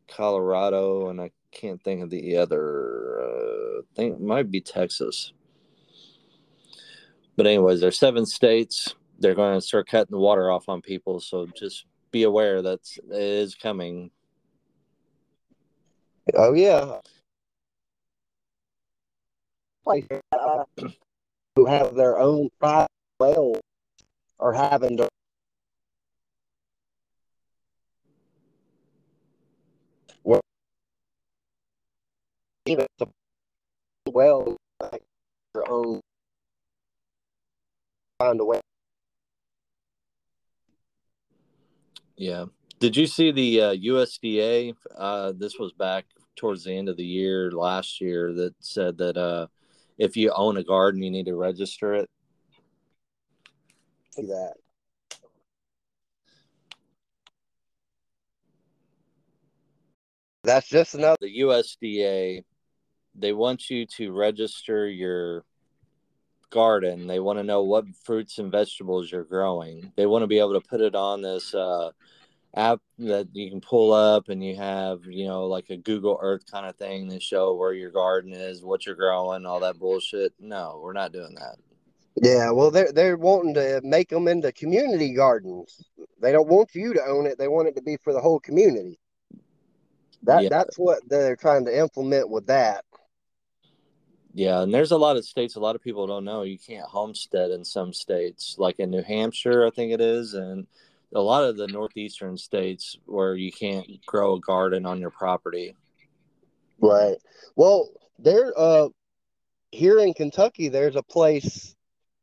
Colorado, and I can't think of the other. Uh, I think it might be Texas. But anyways, there's seven states. They're going to start cutting the water off on people. So just be aware that it is coming. Oh yeah. Uh, who have their own private wells are having to even well their own find a way. Yeah. Did you see the uh, USDA? Uh, this was back towards the end of the year last year that said that uh, if you own a garden, you need to register it. See that. That's just another. The USDA, they want you to register your garden. They want to know what fruits and vegetables you're growing. They want to be able to put it on this uh, app that you can pull up and you have, you know, like a Google Earth kind of thing to show where your garden is, what you're growing, all that bullshit. No, we're not doing that. Yeah, well, they're they're wanting to make them into community gardens. They don't want you to own it; they want it to be for the whole community. That yeah. that's what they're trying to implement with that. Yeah, and there's a lot of states a lot of people don't know you can't homestead in some states, like in New Hampshire, I think it is, and a lot of the northeastern states where you can't grow a garden on your property. Right. Well, there uh here in Kentucky there's a place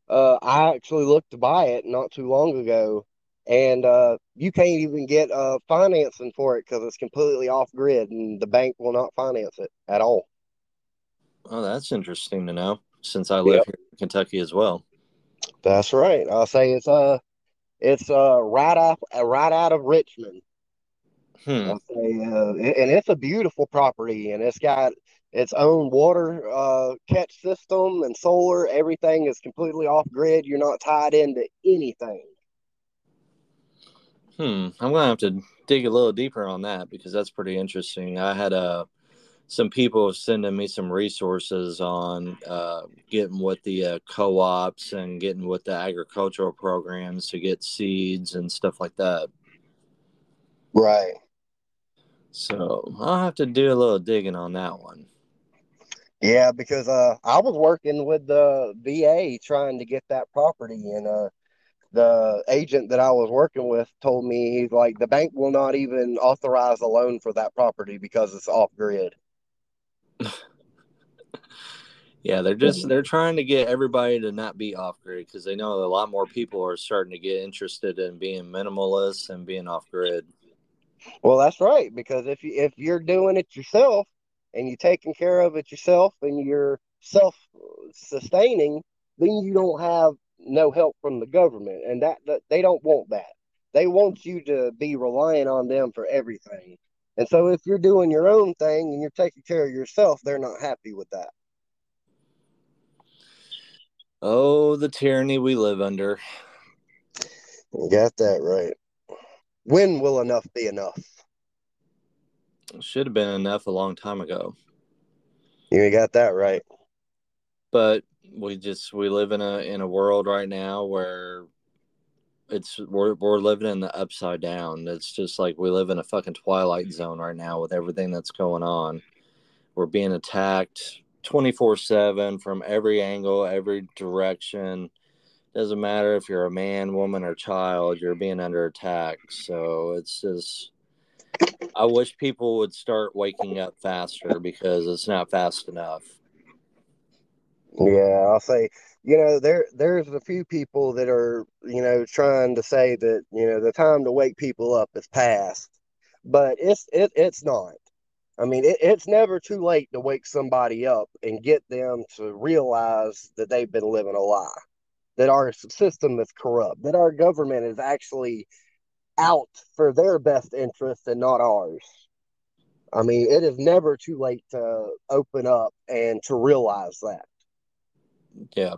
uh I actually looked to buy it not too long ago and uh you can't even get uh financing for it cuz it's completely off grid and the bank will not finance it at all. Oh, that's interesting to know since I live yep. here in Kentucky as well. That's right. I'll say it's uh it's uh right off uh, right out of Richmond. Hmm. I'll say, uh, and it's a beautiful property, and it's got its own water uh, catch system and solar. Everything is completely off grid. You're not tied into anything. Hmm. I'm gonna have to dig a little deeper on that because that's pretty interesting. I had a some people sending me some resources on uh, getting with the uh, co-ops and getting with the agricultural programs to get seeds and stuff like that. Right. So I'll have to do a little digging on that one. Yeah, because uh, I was working with the VA trying to get that property, and uh, the agent that I was working with told me he's like the bank will not even authorize a loan for that property because it's off grid. yeah, they're just they're trying to get everybody to not be off grid because they know a lot more people are starting to get interested in being minimalists and being off grid. Well, that's right because if you if you're doing it yourself and you're taking care of it yourself and you're self sustaining, then you don't have no help from the government, and that, that they don't want that. They want you to be relying on them for everything. And so if you're doing your own thing and you're taking care of yourself, they're not happy with that. Oh, the tyranny we live under. You got that right. When will enough be enough? Should have been enough a long time ago. You got that right. But we just we live in a in a world right now where it's we're we're living in the upside down. It's just like we live in a fucking twilight zone right now with everything that's going on. We're being attacked 24/7 from every angle, every direction. Doesn't matter if you're a man, woman or child, you're being under attack. So it's just I wish people would start waking up faster because it's not fast enough. Yeah, I'll say, you know, there there's a few people that are, you know, trying to say that, you know, the time to wake people up is past. But it's it, it's not. I mean, it, it's never too late to wake somebody up and get them to realize that they've been living a lie, that our system is corrupt, that our government is actually out for their best interest and not ours. I mean, it is never too late to open up and to realize that. Yeah.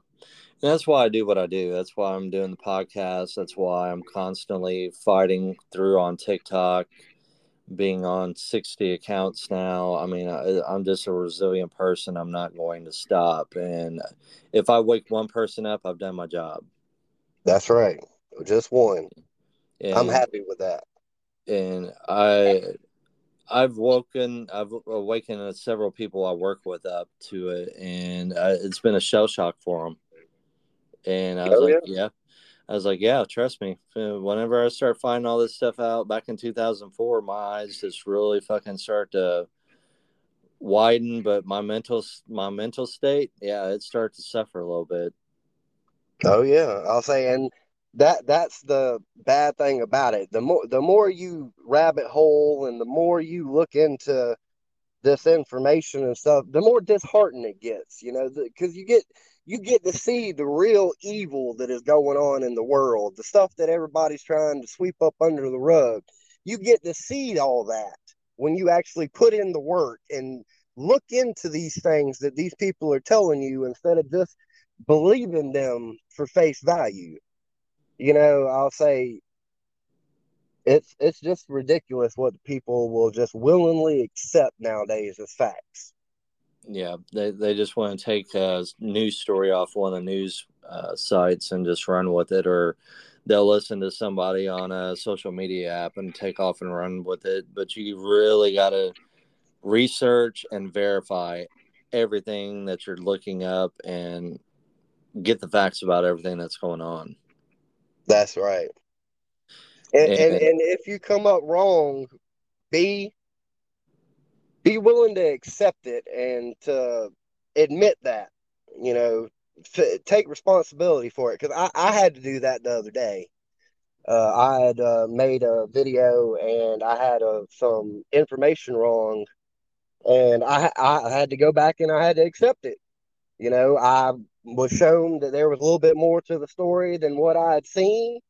That's why I do what I do. That's why I'm doing the podcast. That's why I'm constantly fighting through on TikTok, being on 60 accounts now. I mean, I, I'm just a resilient person. I'm not going to stop. And if I wake one person up, I've done my job. That's right. Just one. And, I'm happy with that. And I I've woken, I've awakened several people I work with up to it, and I, it's been a shell shock for them. And I was oh, like, yeah. yeah. I was like, yeah, trust me. Uh, whenever I start finding all this stuff out back in 2004, my eyes just really fucking start to widen. But my mental, my mental state, yeah, it starts to suffer a little bit. Oh yeah, I'll say, and that that's the bad thing about it. The more the more you rabbit hole and the more you look into this information and stuff, the more disheartened it gets. You know, because you get you get to see the real evil that is going on in the world, the stuff that everybody's trying to sweep up under the rug. You get to see all that when you actually put in the work and look into these things that these people are telling you instead of just believing them for face value you know, I'll say it's it's just ridiculous what people will just willingly accept nowadays as facts. Yeah, they they just want to take a news story off one of the news uh, sites and just run with it, or they'll listen to somebody on a social media app and take off and run with it. But you really got to research and verify everything that you're looking up and get the facts about everything that's going on. That's right. And, and, and if you come up wrong, be be willing to accept it and to admit that. You know, f- take responsibility for it because I, I had to do that the other day. Uh, I had uh, made a video and I had uh, some information wrong, and I I had to go back and I had to accept it. You know, I was shown that there was a little bit more to the story than what I had seen.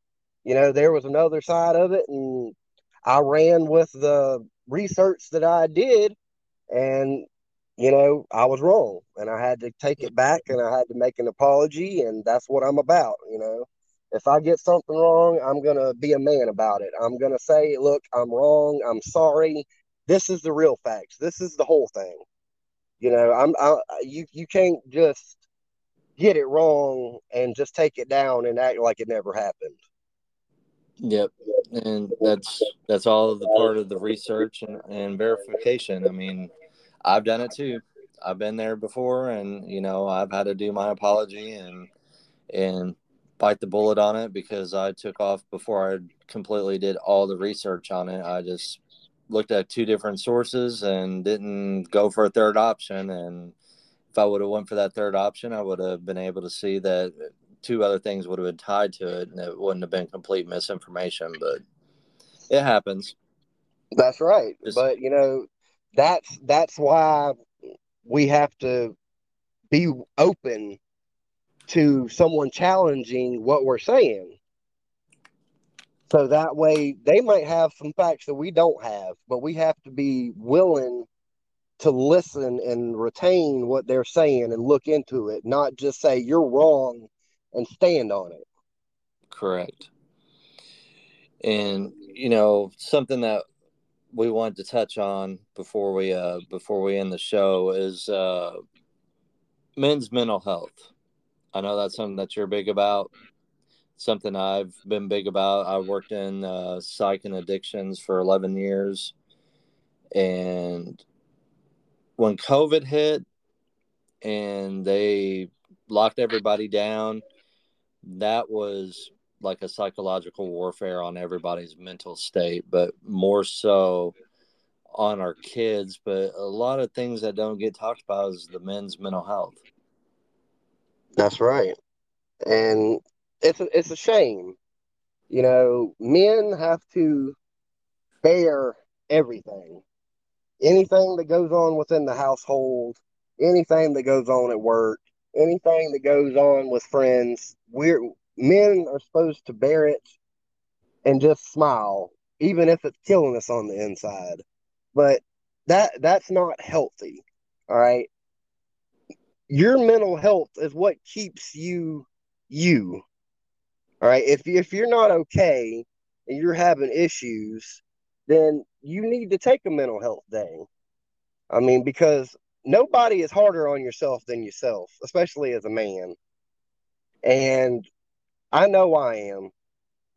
You know, there was another side of it, and I ran with the research that I did, and you know, I was wrong, and I had to take it back, and I had to make an apology, and that's what I'm about. You know, if I get something wrong, I'm gonna be a man about it. I'm gonna say, look, I'm wrong. I'm sorry. This is the real facts. This is the whole thing. You know, I'm I, you you can't just get it wrong and just take it down and act like it never happened. Yep, and that's that's all the part of the research and, and verification. I mean, I've done it too. I've been there before, and you know, I've had to do my apology and and bite the bullet on it because I took off before I completely did all the research on it. I just looked at two different sources and didn't go for a third option and if I would have went for that third option, I would have been able to see that two other things would have been tied to it, and it wouldn't have been complete misinformation. But it happens. That's right. Just, but you know, that's that's why we have to be open to someone challenging what we're saying. So that way they might have some facts that we don't have, but we have to be willing to listen and retain what they're saying and look into it, not just say you're wrong and stand on it. Correct. And you know, something that we wanted to touch on before we uh before we end the show is uh men's mental health. I know that's something that you're big about. something I've been big about. I worked in uh, psych and addictions for 11 years. And when COVID hit and they locked everybody down, that was like a psychological warfare on everybody's mental state, but more so on our kids. But a lot of things that don't get talked about is the men's mental health. That's right. And it's a, it's a shame. You know, men have to bear everything. Anything that goes on within the household, anything that goes on at work, anything that goes on with friends, we're men are supposed to bear it and just smile, even if it's killing us on the inside. But that that's not healthy. All right. Your mental health is what keeps you you. All right. If if you're not okay and you're having issues, then you need to take a mental health day. I mean, because nobody is harder on yourself than yourself, especially as a man. And I know I am.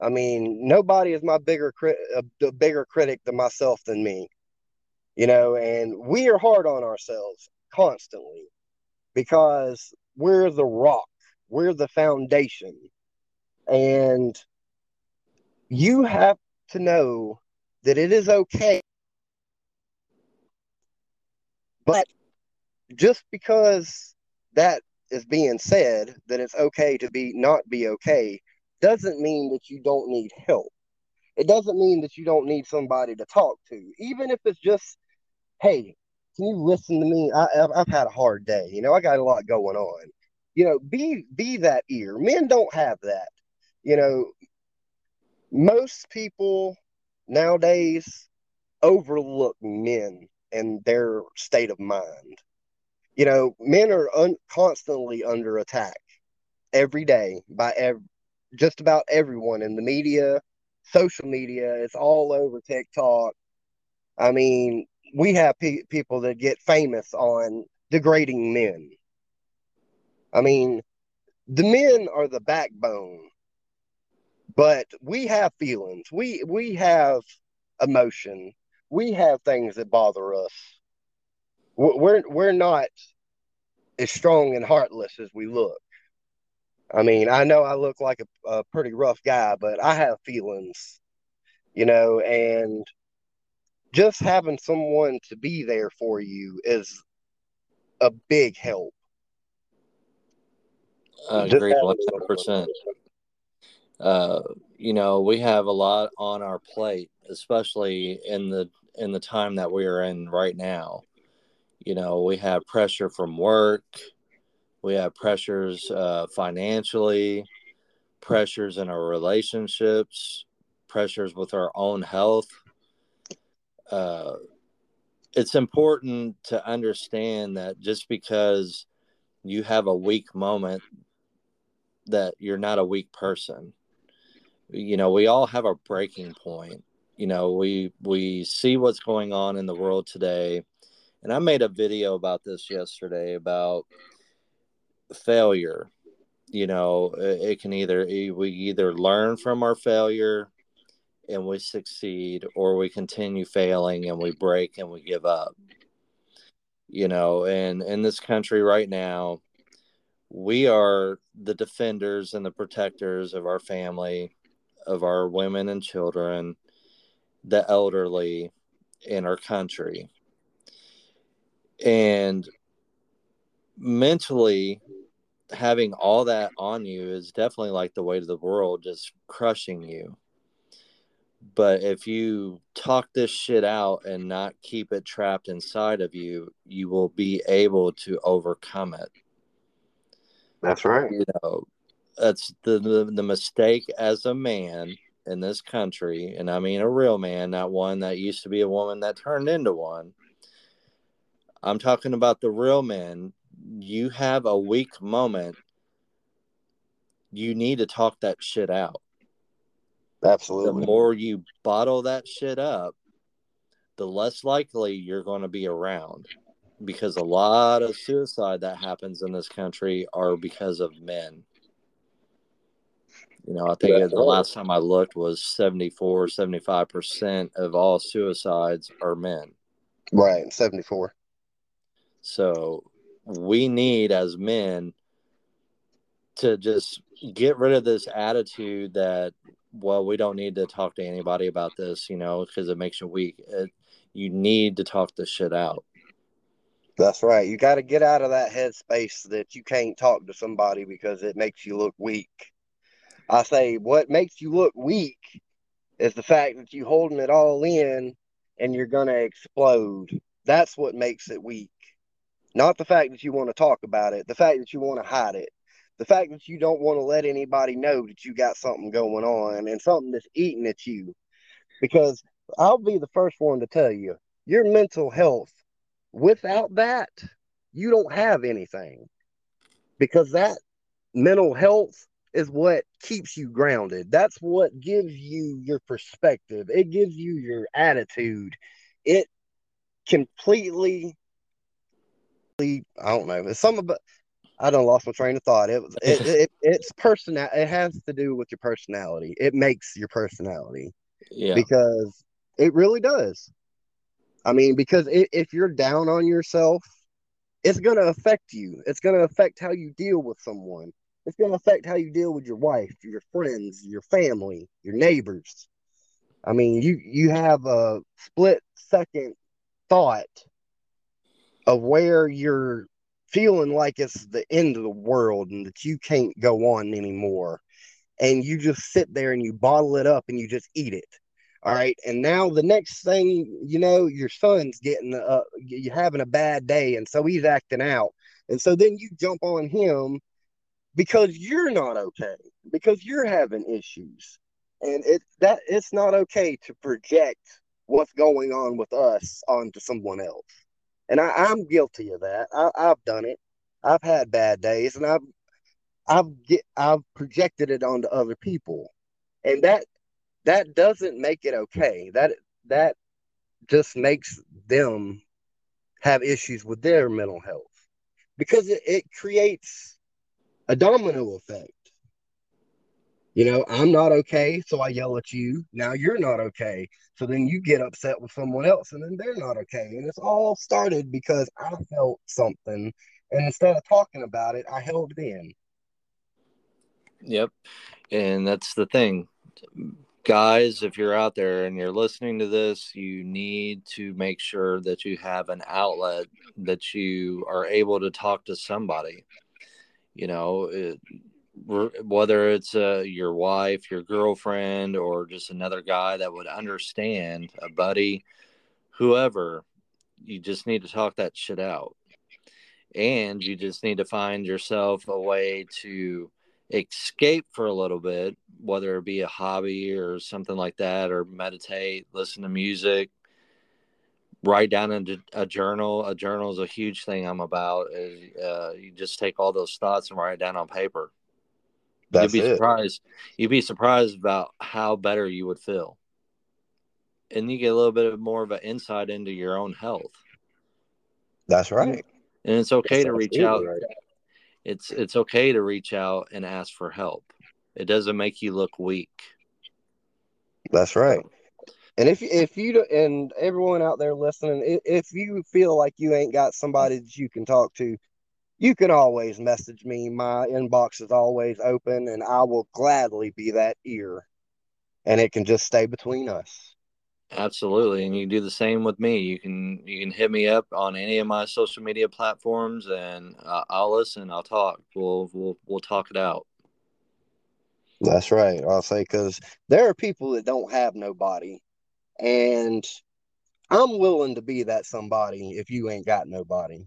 I mean, nobody is my bigger crit, a bigger critic than myself than me. You know, and we are hard on ourselves constantly because we're the rock, we're the foundation. And you have to know that it is okay. But just because that is being said that it's okay to be not be okay doesn't mean that you don't need help. It doesn't mean that you don't need somebody to talk to, even if it's just, hey, can you listen to me? I, have I've had a hard day. You know, I got a lot going on. You know, be be that ear. Men don't have that. You know, most people nowadays overlook men and their state of mind you know, men are un- constantly under attack every day by ev- just about everyone in the media, social media. It's all over TikTok. I mean, we have pe- people that get famous on degrading men. I mean, the men are the backbone, but we have feelings. We we have emotion. We have things that bother us we're we're not as strong and heartless as we look. I mean, I know I look like a, a pretty rough guy, but I have feelings, you know, and just having someone to be there for you is a big help. I agree one hundred percent. Uh, you know, we have a lot on our plate, especially in the in the time that we are in right now you know we have pressure from work we have pressures uh, financially pressures in our relationships pressures with our own health. Uh, it's important to understand that just because you have a weak moment that you're not a weak person. You know we all have a breaking point. You know we we see what's going on in the world today and I made a video about this yesterday about failure. You know, it, can either we either learn from our failure and we succeed, or we continue failing and we break and we give up. You know, and in this country right now, we are the defenders and the protectors of our family, of our women and children, the elderly in our country and mentally having all that on you is definitely like the weight of the world just crushing you. But if you talk this shit out and not keep it trapped inside of you you will be able to overcome it. That's right. You know that's the, the, the mistake as a man in this country and i mean a real man not one that used to be a woman that turned into one I'm talking about the real men. You have a weak moment. You need to talk that shit out. Absolutely. The more you bottle that shit up, the less likely you're going to be around because a lot of suicide that happens in this country are because of men. You know, I think the last time I looked was 74, 75% of all suicides are men. Right, 74. So we need as men to just get rid of this attitude that well we don't need to talk to anybody about this you know because it makes you weak. It, you need to talk this shit out. That's right. You got to get out of that headspace that you can't talk to somebody because it makes you look weak. I say what makes you look weak is the fact that you're holding it all in and you're gonna explode. That's what makes it weak not the fact that you want to talk about it the fact that you want to hide it the fact that you don't want to let anybody know that you got something going on and something that's eating at you. Because I'll be the first one to tell you, your mental health, without that, you don't have anything. Because that mental health is what keeps you grounded. That's what gives you your perspective. It gives you your attitude. It completely I don't know. It's some about I don't lost my train of thought. It was it, it it's personal. It has to do with your personality. It makes your personality. Yeah. Because it really does. I mean, because it, if you're down on yourself, it's going to affect you. It's going to affect how you deal with someone. It's going to affect how you deal with your wife, your friends, your family, your neighbors. I mean, you you have a split second thought of where you're feeling like it's the end of the world and that you can't go on anymore. And you just sit there and you bottle it up and you just eat it. All right. And now the next thing you know, your son's getting, uh, you having a bad day. And so he's acting out. And so then you jump on him because you're not okay, because you're having issues. And it that it's not okay to project what's going on with us onto someone else and I, am guilty of that. I, have done it. I've had bad days, and I've I've get I've projected it onto other people, and that that doesn't make it okay. That that just makes them have issues with their mental health because it, it creates a domino effect. You know, I'm not okay, so I yell at you. Now you're not okay. So then you get upset with someone else and then they're not okay. And it's all started because I felt something. And instead of talking about it, I held it in. Yep. And that's the thing. Guys, if you're out there and you're listening to this, you need to make sure that you have an outlet that you are able to talk to somebody. You know, it, whether it's uh, your wife, your girlfriend, or just another guy that would understand, a buddy, whoever, you just need to talk that shit out. And you just need to find yourself a way to escape for a little bit, whether it be a hobby or something like that, or meditate, listen to music, write down a, a journal. A journal is a huge thing I'm about. Is uh, you just take all those thoughts and write it down on paper that's you'd be it. surprised. You'd be surprised about how better you would feel, and you get a little bit of more of an insight into your own health. That's right. And it's okay to reach out. Right. It's it's okay to reach out and ask for help. It doesn't make you look weak. That's right. And if if you and everyone out there listening, if you feel like you ain't got somebody that you can talk to, you can always message me. My inbox is always open, and I will gladly be that ear. And it can just stay between us. Absolutely, and you do the same with me. You can you can hit me up on any of my social media platforms, and uh, I'll listen. I'll talk. We'll we'll we'll talk it out. That's right. I'll say because there are people that don't have nobody, and I'm willing to be that somebody if you ain't got nobody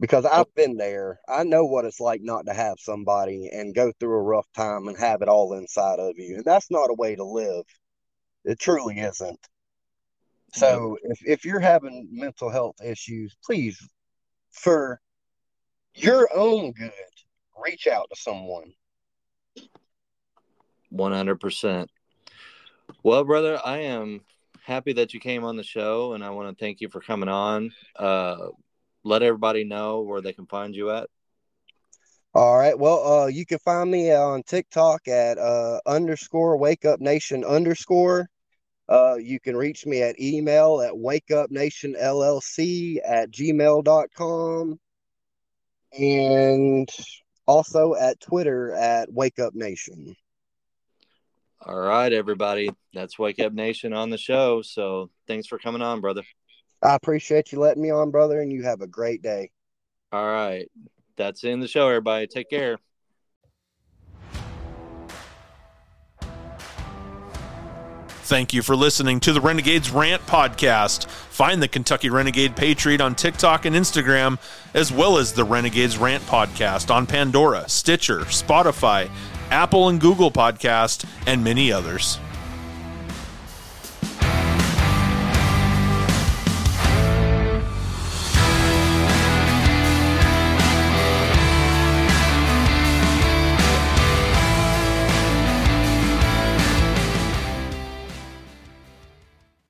because I've been there. I know what it's like not to have somebody and go through a rough time and have it all inside of you. And that's not a way to live. It truly isn't. So if, if you're having mental health issues, please, for your own good, reach out to someone. 100%. Well, brother, I am happy that you came on the show and I want to thank you for coming on. Uh, let everybody know where they can find you at? All right. Well, uh, you can find me on TikTok at uh, underscore wake up nation underscore. Uh, you can reach me at email at wake up nation LLC at gmail.com and also at Twitter at Wake Up Nation. All right, everybody. That's Wake Up Nation on the show. So thanks for coming on, brother. I appreciate you letting me on, brother, and you have a great day. All right. That's in the show, everybody. Take care. Thank you for listening to the Renegades Rant podcast. Find the Kentucky Renegade Patriot on TikTok and Instagram, as well as the Renegades Rant podcast on Pandora, Stitcher, Spotify, Apple and Google Podcast, and many others.